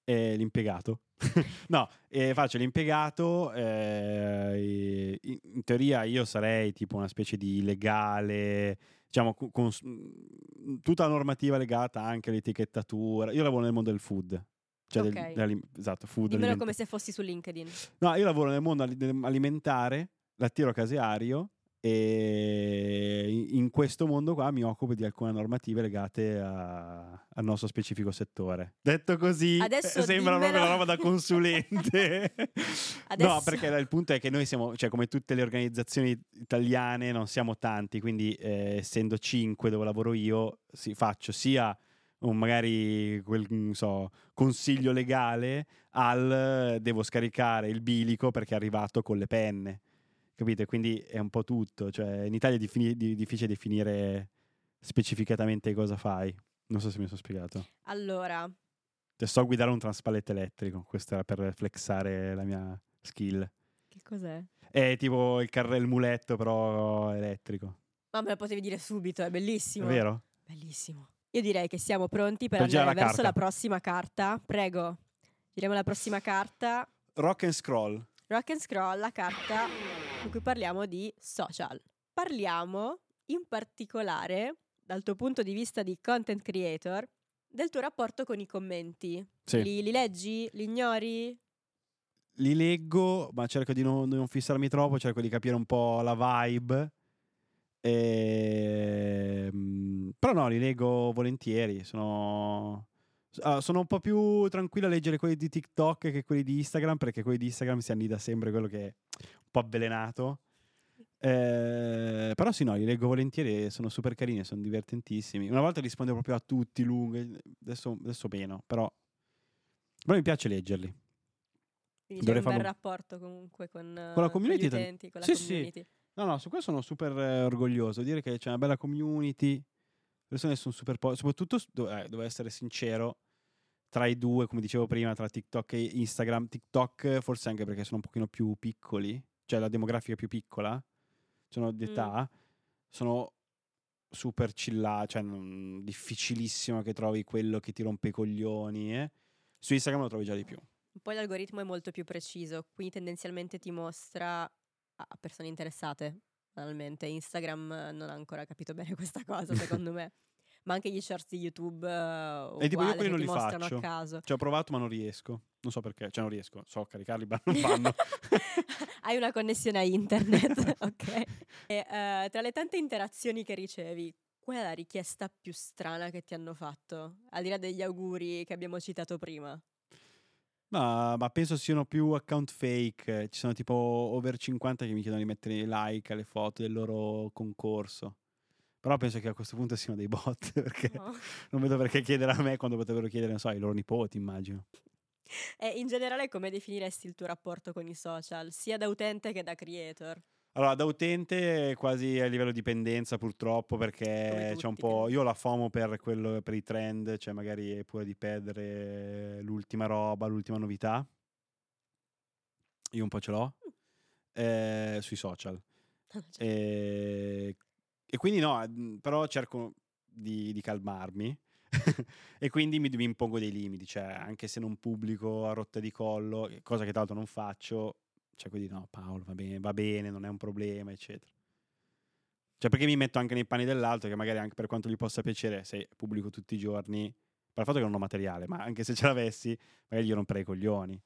eh, l'impiegato. *laughs* no, eh, faccio l'impiegato. eh, in, teoria io sarei tipo una specie di legale, diciamo, con, con mh, tutta la normativa legata anche all'etichettatura. Io lavoro nel mondo del food. Cioè del- Ok. dell'alim- esatto, food. Dimmelo come se fossi su LinkedIn. No, io lavoro nel mondo ali- del- alimentare, lattiero caseario e in- questo mondo qua mi occupo di alcune normative legate a- al nostro specifico settore. Detto così, Adesso eh, sembra proprio dimmelo. una roba da consulente. *laughs* no, Adesso- perché il punto è che noi siamo, cioè come tutte le organizzazioni italiane, non siamo tanti, quindi eh, essendo cinque dove lavoro io, sì, faccio sia un magari quel non so, consiglio legale al devo scaricare il bilico perché è arrivato con le penne. Capite? Quindi è un po' tutto. Cioè, in Italia è difini- di- difficile definire specificatamente cosa fai. Non so se mi sono spiegato. Allora, Cioè, so guidare un transpalletto elettrico. Questo era per flexare la mia skill. che cos'è? È tipo il carrello muletto, però elettrico. Ma me lo potevi dire subito, è È bellissimo. vero? Bellissimo. Io direi che siamo pronti per, Per girare andare la verso carta. la prossima carta. Prego. Giriamo la prossima carta. Rock and scroll. Rock and Scroll, la carta in cui parliamo di social. Parliamo in particolare, dal tuo punto di vista di content creator, del tuo rapporto con i commenti. Sì. Li, li leggi? Li ignori? li leggo, ma cerco di non, non fissarmi troppo, cerco di capire un po' la vibe. Ehm, però no, li leggo volentieri. Sono, ah, sono un po' più tranquillo a leggere quelli di TikTok che quelli di Instagram, perché quelli di Instagram si annida sempre quello che è un po' avvelenato. Eh, però sì, no, li leggo volentieri e sono super carini, sono divertentissimi. Una volta rispondevo proprio a tutti lunghi, adesso, adesso meno, però, però mi piace leggerli. Quindi Dovrei c'è un bel farlo- rapporto comunque con, eh, Con la community gli tan- utenti, con la Sì, sì. community. No, no, su questo sono super eh, orgoglioso. Dire che c'è una bella community. Persone sono super po- soprattutto eh, devo essere sincero. Tra i due, come dicevo prima, tra TikTok e Instagram, TikTok forse anche perché sono un pochino più piccoli, cioè la demografica è più piccola, sono di Mm. età, sono super chillati, cioè non- difficilissimo che trovi quello che ti rompe i coglioni. eh. Su Instagram lo trovi già di più. Poi l'algoritmo è molto più preciso, quindi tendenzialmente ti mostra a persone interessate, banalmente. Instagram non ha ancora capito bene *laughs* questa cosa, secondo me. Ma anche gli shorts di YouTube eh, E tipo io uguale, quelli non li faccio. a caso. Ci ho provato ma non riesco. Non so perché, cioè non riesco, so caricarli ma non *laughs* fanno. *laughs* Hai una connessione a internet, ok? E, eh, tra le tante interazioni che ricevi, qual è la richiesta più strana che ti hanno fatto? Al di là degli auguri che abbiamo citato prima. Ma, ma penso siano più account fake. Ci sono tipo over 50 che mi chiedono di mettere like alle foto del loro concorso. Però penso che a questo punto siano dei bot, *laughs* perché No. non vedo perché chiedere a me quando potrebbero chiedere, non so, ai loro nipoti, immagino. E in generale come definiresti il tuo rapporto con i social, sia da utente che da creator? Allora, da utente quasi a livello dipendenza purtroppo perché c'è un po'... Io la FOMO per, quello, per i trend, cioè magari è pure di perdere l'ultima roba, l'ultima novità. Io un po' ce l'ho. eh, sui social. *laughs* Cioè, E, e quindi no, mh, però cerco di, di calmarmi *laughs* e quindi mi, mi impongo dei limiti, cioè anche se non pubblico a rotta di collo, cosa che tra l'altro non faccio, cerco di no Paolo va bene, va bene, non è un problema, eccetera. Cioè perché mi metto anche nei panni dell'altro che magari anche per quanto gli possa piacere, se pubblico tutti i giorni, per il fatto che non ho materiale, ma anche se ce l'avessi, magari gli romperei i coglioni.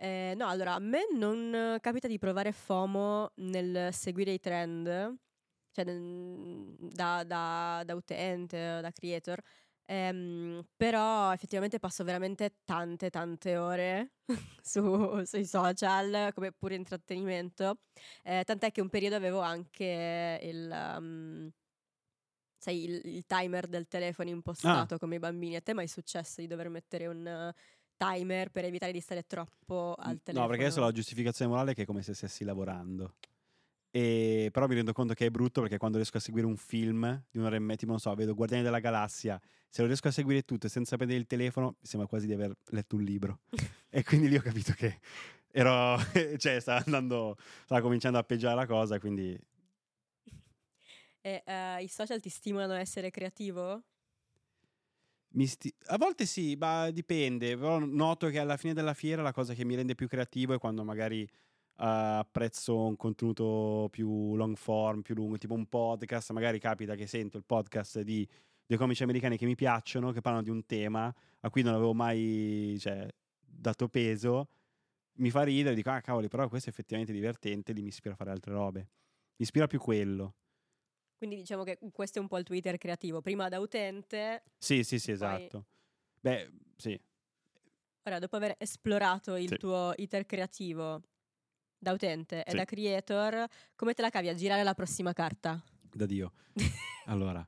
Eh, no, allora a me non capita di provare FOMO nel seguire i trend, cioè da, da- da utente, da creator, ehm, però effettivamente passo veramente tante, tante ore *laughs* su- sui social, come pure intrattenimento, eh, tant'è che un periodo avevo anche il... um, Sai, il, il timer del telefono impostato come i bambini. A te mai è successo di dover mettere un timer per evitare di stare troppo al telefono? No, perché adesso la giustificazione morale è che è come se stessi lavorando. E, però mi rendo conto che è brutto perché quando riesco a seguire un film di un'ora e mezza, tipo non so, vedo Guardiani della Galassia, se lo riesco a seguire tutto e senza prendere il telefono, mi sembra quasi di aver letto un libro. *laughs* e quindi lì ho capito che ero, *laughs* cioè stava andando, stava cominciando a peggiorare la cosa, quindi E eh, i social ti stimolano a essere creativo? Sti- a volte sì, ma dipende. Però noto che alla fine della fiera la cosa che mi rende più creativo è quando magari apprezzo un contenuto più long form, più lungo, tipo un podcast. Magari capita che sento il podcast di dei comici americani che mi piacciono, che parlano di un tema a cui non avevo mai cioè, dato peso. Mi fa ridere, dico, ah cavoli, però questo è effettivamente divertente, lì mi ispira a fare altre robe. Mi ispira più quello. Quindi diciamo che questo è un po' il Twitter creativo. Prima da utente, Sì, sì, sì, Poi- esatto. Beh, sì. ora dopo aver esplorato il Sì. tuo iter creativo da utente e Sì. da creator, come te la cavi a girare la prossima carta? Da Dio. *laughs* Allora,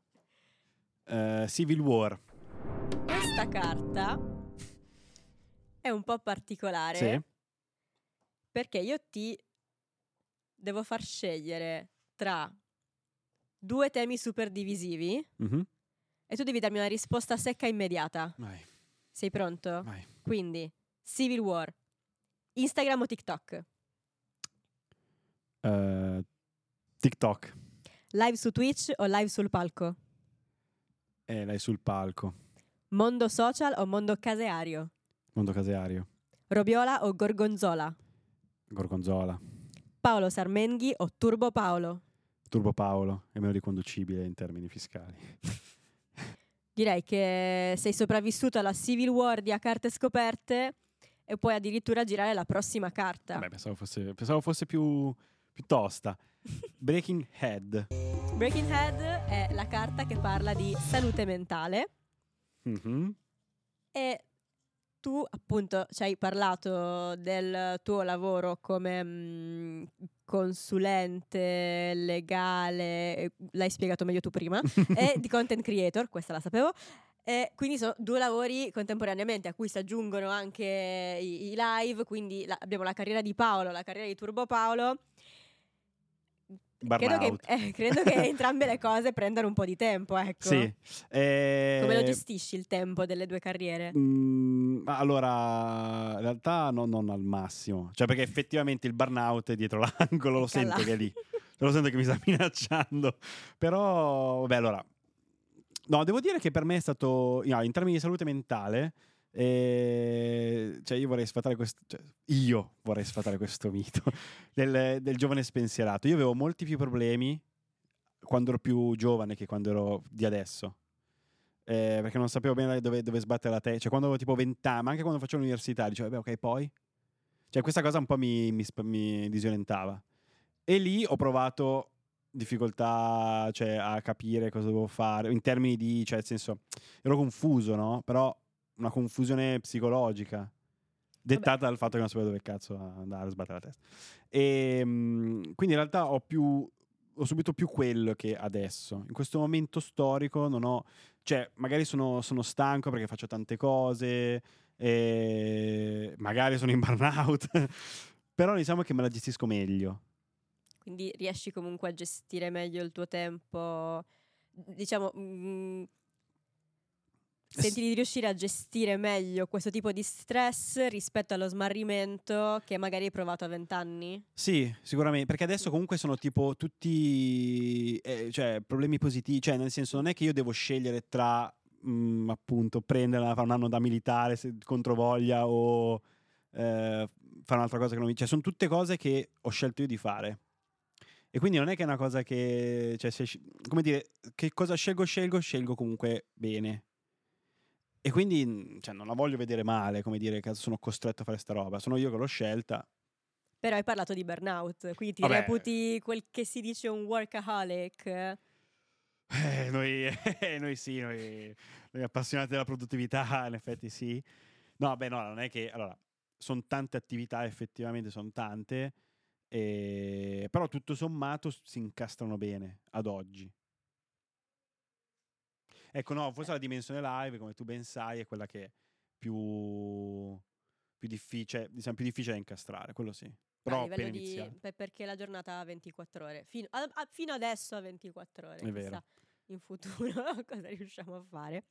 eh, Civil War. Questa carta è un po' particolare Sì. perché io ti devo far scegliere tra due temi super divisivi Mhm. e tu devi darmi una risposta secca e immediata. Vai, Sei pronto? vai. Quindi, Civil War, Instagram o TikTok? Eh, TikTok. Live su Twitch o live sul palco? Eh, lei sul palco. Mondo social o mondo caseario? Mondo caseario. Robiola o Gorgonzola? Gorgonzola. Paolo Sarmenghi o Turbo Paolo? Turbo Paolo. È meno riconducibile in termini fiscali. *laughs* Direi che sei sopravvissuto alla Civil War di A Carte Scoperte e puoi addirittura girare la prossima carta. Vabbè, pensavo fosse, pensavo fosse più tosta. Breaking Head. Breaking Head è la carta che parla di salute mentale Mhm. e tu appunto ci hai parlato del tuo lavoro come mm, consulente legale, eh, l'hai spiegato meglio tu prima, *laughs* e di content creator, questa la sapevo. E quindi sono due lavori contemporaneamente a cui si aggiungono anche i, i live, quindi la- abbiamo la carriera di Paolo, la carriera di Turbo Paolo. Credo che, eh, *laughs* credo che entrambe le cose prendano un po' di tempo, ecco. Sì. Eh, Come lo gestisci il tempo delle due carriere? Mm, ma allora, in realtà no- non al massimo. Cioè, perché effettivamente il burnout è dietro *laughs* l'angolo, lo Cala. sento che è lì. Lo sento che mi sta *laughs* minacciando. Però, vabbè, allora. No, devo dire che per me è stato, no, in termini di salute mentale, eh, cioè io vorrei sfatare questo, cioè, io vorrei sfatare questo mito *laughs* del, del giovane spensierato. Io avevo molti più problemi quando ero più giovane che quando ero di adesso. Eh, perché non sapevo bene dove, dove sbattere la testa. Cioè, quando avevo tipo 20 anni, ma anche quando facevo l'università, dicevo, beh, ok, poi. Cioè, questa cosa un po' mi, mi, mi disorientava. E lì ho provato difficoltà cioè, a capire cosa dovevo fare, in termini di, cioè, nel senso, ero confuso, no? Però una confusione psicologica, dettata dal fatto che non sapevo dove cazzo andare a sbattere la testa. E mm, quindi in realtà ho più ho subito più quello che adesso. In questo momento storico non ho, cioè, magari sono, sono stanco perché faccio tante cose, e magari sono in burnout, *laughs* però diciamo che me la gestisco meglio. Quindi riesci comunque a gestire meglio il tuo tempo, diciamo, mm, senti di riuscire a gestire meglio questo tipo di stress rispetto allo smarrimento che magari hai provato a vent'anni? Sì, sicuramente, perché adesso comunque sono tipo tutti eh, cioè, problemi positivi, cioè nel senso non è che io devo scegliere tra mm, appunto prenderla, fare un anno da militare se contro voglia o eh, fare un'altra cosa che non mi... Cioè sono tutte cose che ho scelto io di fare. E quindi non è che è una cosa che, cioè, se come dire, che cosa scelgo, scelgo, scelgo comunque bene. E quindi mm, cioè, non la voglio vedere male, come dire, che sono costretto a fare sta roba. Sono io che l'ho scelta. Però hai parlato di burnout, quindi ti Vabbè. reputi quel che si dice un workaholic. Eh, noi, *laughs* noi sì, noi, noi appassionati della produttività, *laughs* in effetti sì. No, beh, no, non è che... Allora, sono tante attività, effettivamente sono tante, e- però tutto sommato si incastrano bene ad oggi. Ecco, no, forse la dimensione live, come tu ben sai, è quella che è più, più difficile, diciamo, più difficile da incastrare, quello sì. Però appena di, pe- perché la giornata ha 24 ore. Fino, a- a- fino adesso ha 24 ore. È vero. chissà in futuro *laughs* cosa riusciamo a fare.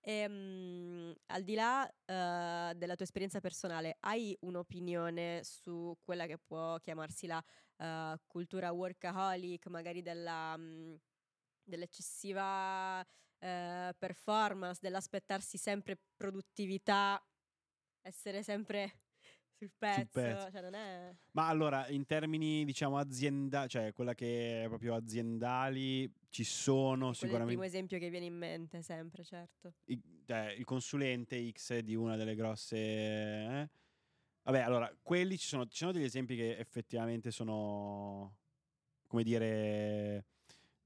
Ehm, al di là eh, della tua esperienza personale, hai un'opinione su quella che può chiamarsi la eh, cultura workaholic, magari della, mm, dell'eccessiva eh, performance, dell'aspettarsi sempre produttività, essere sempre sul pezzo, pezzo. cioè non è... Ma allora, in termini, diciamo, azienda, cioè quella che è proprio aziendali, ci sono è il sicuramente... primo esempio che viene in mente sempre, certo. i- cioè, il consulente X di una delle grosse. eh? Vabbè, allora, quelli ci sono, ci sono degli esempi che effettivamente sono, come dire,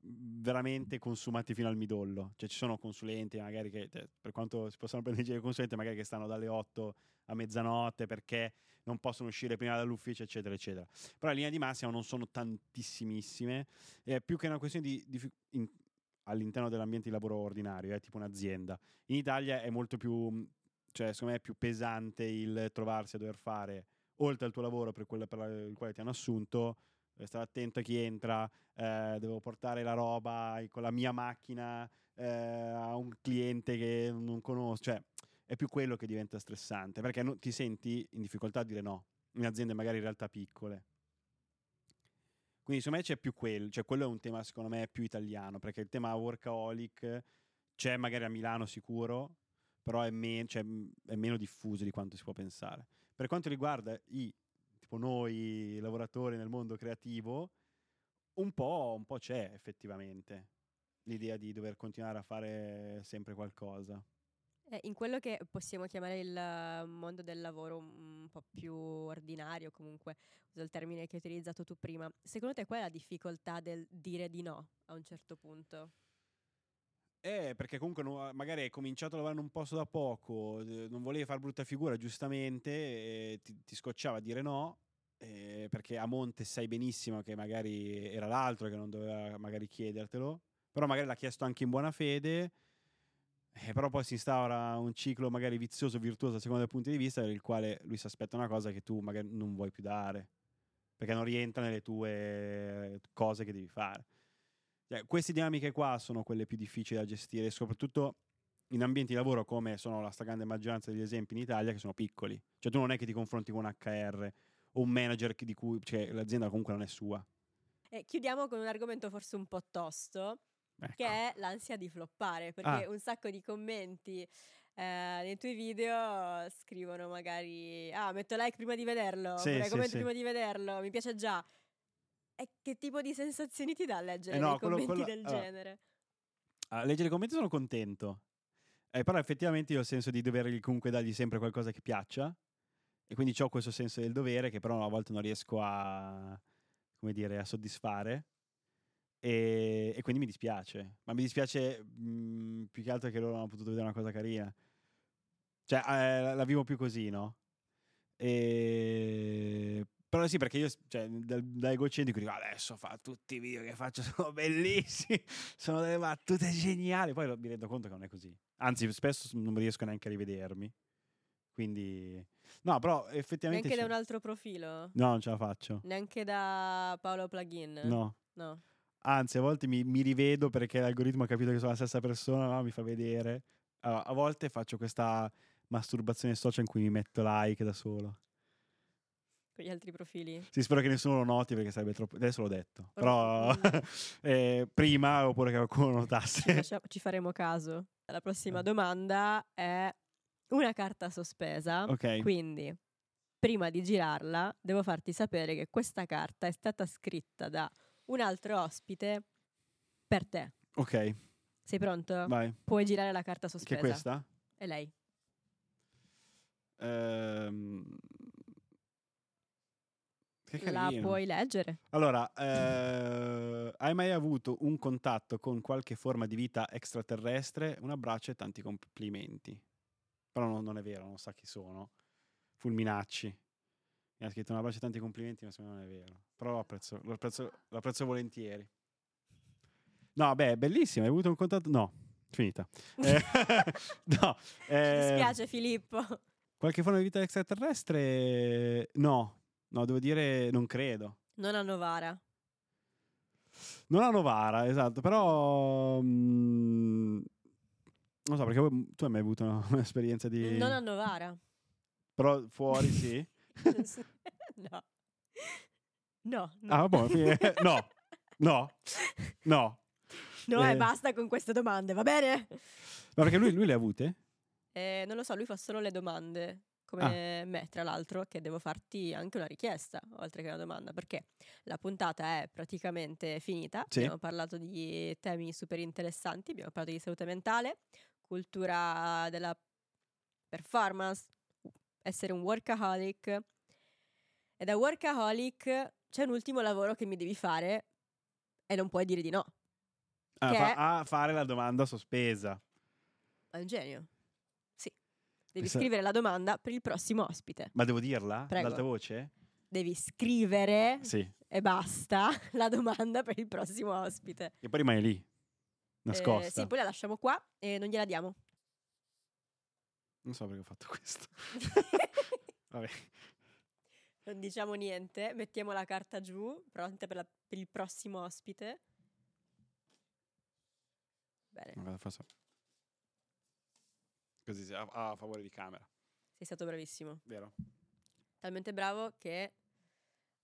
veramente consumati fino al midollo. Cioè, ci sono consulenti, magari che, cioè, per quanto si possano prendere i consulenti, magari che stanno dalle 8 a mezzanotte perché non possono uscire prima dall'ufficio, eccetera, eccetera. Però in linea di massima non sono tantissimissime. È più che una questione di, di- in- all'interno dell'ambiente di lavoro ordinario, è tipo un'azienda. In Italia è molto più, cioè secondo me è più pesante il trovarsi a dover fare, oltre al tuo lavoro per quello per il quale ti hanno assunto, eh, stare attento a chi entra, eh, devo portare la roba con la mia macchina eh, a un cliente che non conosco, cioè è più quello che diventa stressante, perché no- ti senti in difficoltà a dire no, in aziende magari in realtà piccole. Quindi secondo me c'è più quello, cioè quello è un tema secondo me più italiano, perché il tema workaholic c'è magari a Milano sicuro, però è, men- cioè, è meno diffuso di quanto si può pensare. Per quanto riguarda i, tipo noi lavoratori nel mondo creativo, un po', un po' c'è effettivamente l'idea di dover continuare a fare sempre qualcosa. Eh, in quello che possiamo chiamare il eh, mondo del lavoro un po' più ordinario, comunque uso il termine che hai utilizzato tu prima, secondo te qual è la difficoltà del dire di no a un certo punto? Eh, perché comunque no- magari hai cominciato a lavorare in un posto da poco, eh, non volevi fare brutta figura, giustamente, ti, ti scocciava a dire no, eh, perché a monte sai benissimo che magari era l'altro che non doveva magari chiedertelo, però magari l'ha chiesto anche in buona fede, eh, però poi si instaura un ciclo magari vizioso, virtuoso a seconda del punto di vista, il quale lui si aspetta una cosa che tu magari non vuoi più dare, perché non rientra nelle tue cose che devi fare. Cioè, queste dinamiche qua sono quelle più difficili da gestire, soprattutto in ambienti di lavoro come sono la stragrande maggioranza degli esempi in Italia, che sono piccoli. Cioè, tu non è che ti confronti con un HR o un manager di cui cioè, l'azienda comunque non è sua. E chiudiamo con un argomento forse un po' tosto, Ecco. che è l'ansia di floppare, perché Ah. un sacco di commenti eh, nei tuoi video scrivono magari ah metto like prima di vederlo, Sì, oppure sì, commento sì. prima di vederlo, mi piace già. E che tipo di sensazioni ti dà leggere Eh no, dei quello- commenti quello- del allora, genere? A leggere i commenti sono contento. Eh, però effettivamente io ho il senso di dover comunque dargli sempre qualcosa che piaccia. E quindi ho questo senso del dovere che però a volte non riesco a, come dire, a soddisfare. E, e quindi mi dispiace. Ma mi dispiace mh, più che altro che loro non hanno potuto vedere una cosa carina. Cioè, eh, la vivo più così, no? E... Però sì, perché io, cioè, da, da egocentrico dico adesso fa tutti i video che faccio *laughs* sono bellissimi, sono delle battute geniali. Poi mi rendo conto che non è così. Anzi, spesso non riesco neanche a rivedermi. Quindi, no, però effettivamente. Neanche da sì. un altro profilo? No, non ce la faccio. Neanche da Paolo Plugin? No. No. Anzi, a volte mi, mi rivedo perché l'algoritmo ha capito che sono la stessa persona, no? mi fa vedere. Allora, a volte faccio questa masturbazione social in cui mi metto like da solo. Con gli altri profili? Sì, spero che nessuno lo noti perché sarebbe troppo. Adesso l'ho detto. Però- Però *laughs* eh, prima oppure che qualcuno lo Ci, notasse. faccia- ci faremo caso. La prossima Eh. domanda è una carta sospesa. ok. Quindi, prima di girarla, devo farti sapere che questa carta è stata scritta da un altro ospite per te. Ok, Sei pronto? vai. Puoi girare la carta Che sospesa. è questa? È lei. Ehm, Che La puoi leggere. Allora, eh, hai mai avuto un contatto con qualche forma di vita extraterrestre? Un abbraccio e tanti complimenti. Però non, non è vero, non sa chi sono. Fulminacci. Mi ha scritto un abbraccio e tanti complimenti, ma secondo me non è vero. Però lo apprezzo, lo apprezzo, lo apprezzo volentieri. No, beh, è bellissimo. Hai avuto un contatto? No, finita. Eh, *laughs* no. Mi eh, dispiace Filippo. Qualche forma di vita extraterrestre? No. No, devo dire, non credo. Non a Novara. Non a Novara, esatto, però... mm, non so, perché tu hai mai avuto una- *laughs* un'esperienza di... Non a Novara. Però fuori *laughs* sì. no. No. no. Ah, fi- no, no, no. No, Eh. e basta con queste domande, va bene? Ma perché lui, lui le ha avute? Eh, non lo so, lui fa solo le domande, Ah. come me, tra l'altro, che devo farti anche una richiesta, oltre che una domanda, perché la puntata è praticamente finita, Sì. abbiamo parlato di temi super interessanti, abbiamo parlato di salute mentale, cultura della performance, essere un workaholic, e da workaholic c'è un ultimo lavoro che mi devi fare e non puoi dire di no. Ah, Che fa- è- ah, fare la domanda sospesa. È un genio. Devi Questa- scrivere la domanda per il prossimo ospite. Ma devo dirla? Prego. Ad alta voce? Devi scrivere Sì. e basta *laughs* la domanda per il prossimo ospite. E poi rimane lì. Nascosta. Eh, sì, poi la lasciamo qua e non gliela diamo. Non so perché ho fatto questo. *laughs* Vabbè. non diciamo niente, mettiamo la carta giù, pronte per, la- per il prossimo ospite. Bene, Guarda, forse- Così a, a favore di camera, sei stato bravissimo. vero? Talmente bravo che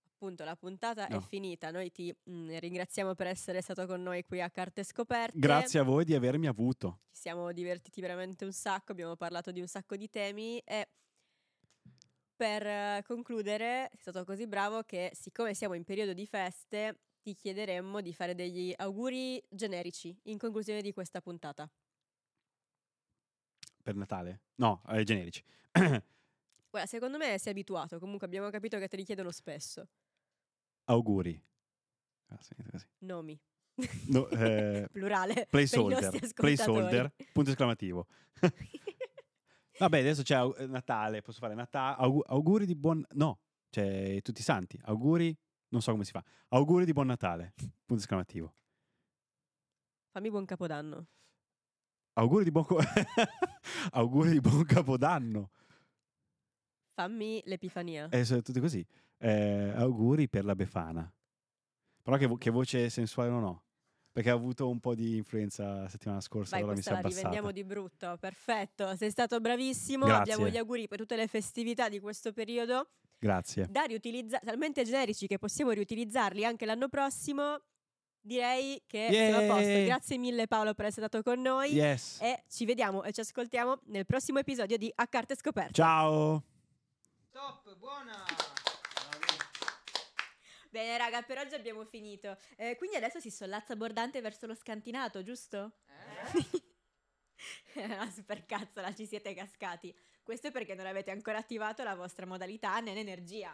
appunto la puntata è No. finita. Noi ti mm, ringraziamo per essere stato con noi qui a Carte Scoperte. Grazie a voi di avermi avuto. Ci siamo divertiti veramente un sacco, abbiamo parlato di un sacco di temi e per eh, concludere sei stato così bravo che siccome siamo in periodo di feste ti chiederemmo di fare degli auguri generici in conclusione di questa puntata. Per Natale? No, eh, generici. *coughs* Guarda, secondo me sei abituato, comunque abbiamo capito che te li chiedono spesso. Auguri. Ah, sì, così. Nomi, No, *laughs* eh, plurale. placeholder. Placeholder. Punto esclamativo. *laughs* Vabbè, adesso c'è au- eh, Natale, posso fare Natale. auguri di buon... No, c'è tutti i santi. Auguri... Non so come si fa. Auguri di buon Natale. Punto esclamativo. Fammi buon capodanno. Auguri di buon... co- *laughs* auguri di buon capodanno. Fammi l'epifania. Eh, sono tutti così. Eh, auguri per la Befana. Però che, vo- che voce sensuale non ho. Perché ha avuto un po' di influenza la settimana scorsa, Vai, allora mi si è la abbassata. rivendiamo di brutto. Perfetto, sei stato bravissimo. Grazie. Abbiamo gli auguri per tutte le festività di questo periodo. Grazie. Da riutilizzare, talmente generici che possiamo riutilizzarli anche l'anno prossimo. Direi che siamo a posto. Grazie mille Paolo per essere stato con noi. Yes. E ci vediamo e ci ascoltiamo nel prossimo episodio di A Carte Scoperte. Ciao. Top, buona! Bene, raga, per oggi abbiamo finito. Eh, quindi adesso si sollazza abbordante verso lo scantinato, giusto? *laughs* La supercazzola, ci siete cascati. Questo è perché non avete ancora attivato la vostra modalità Nen Energia.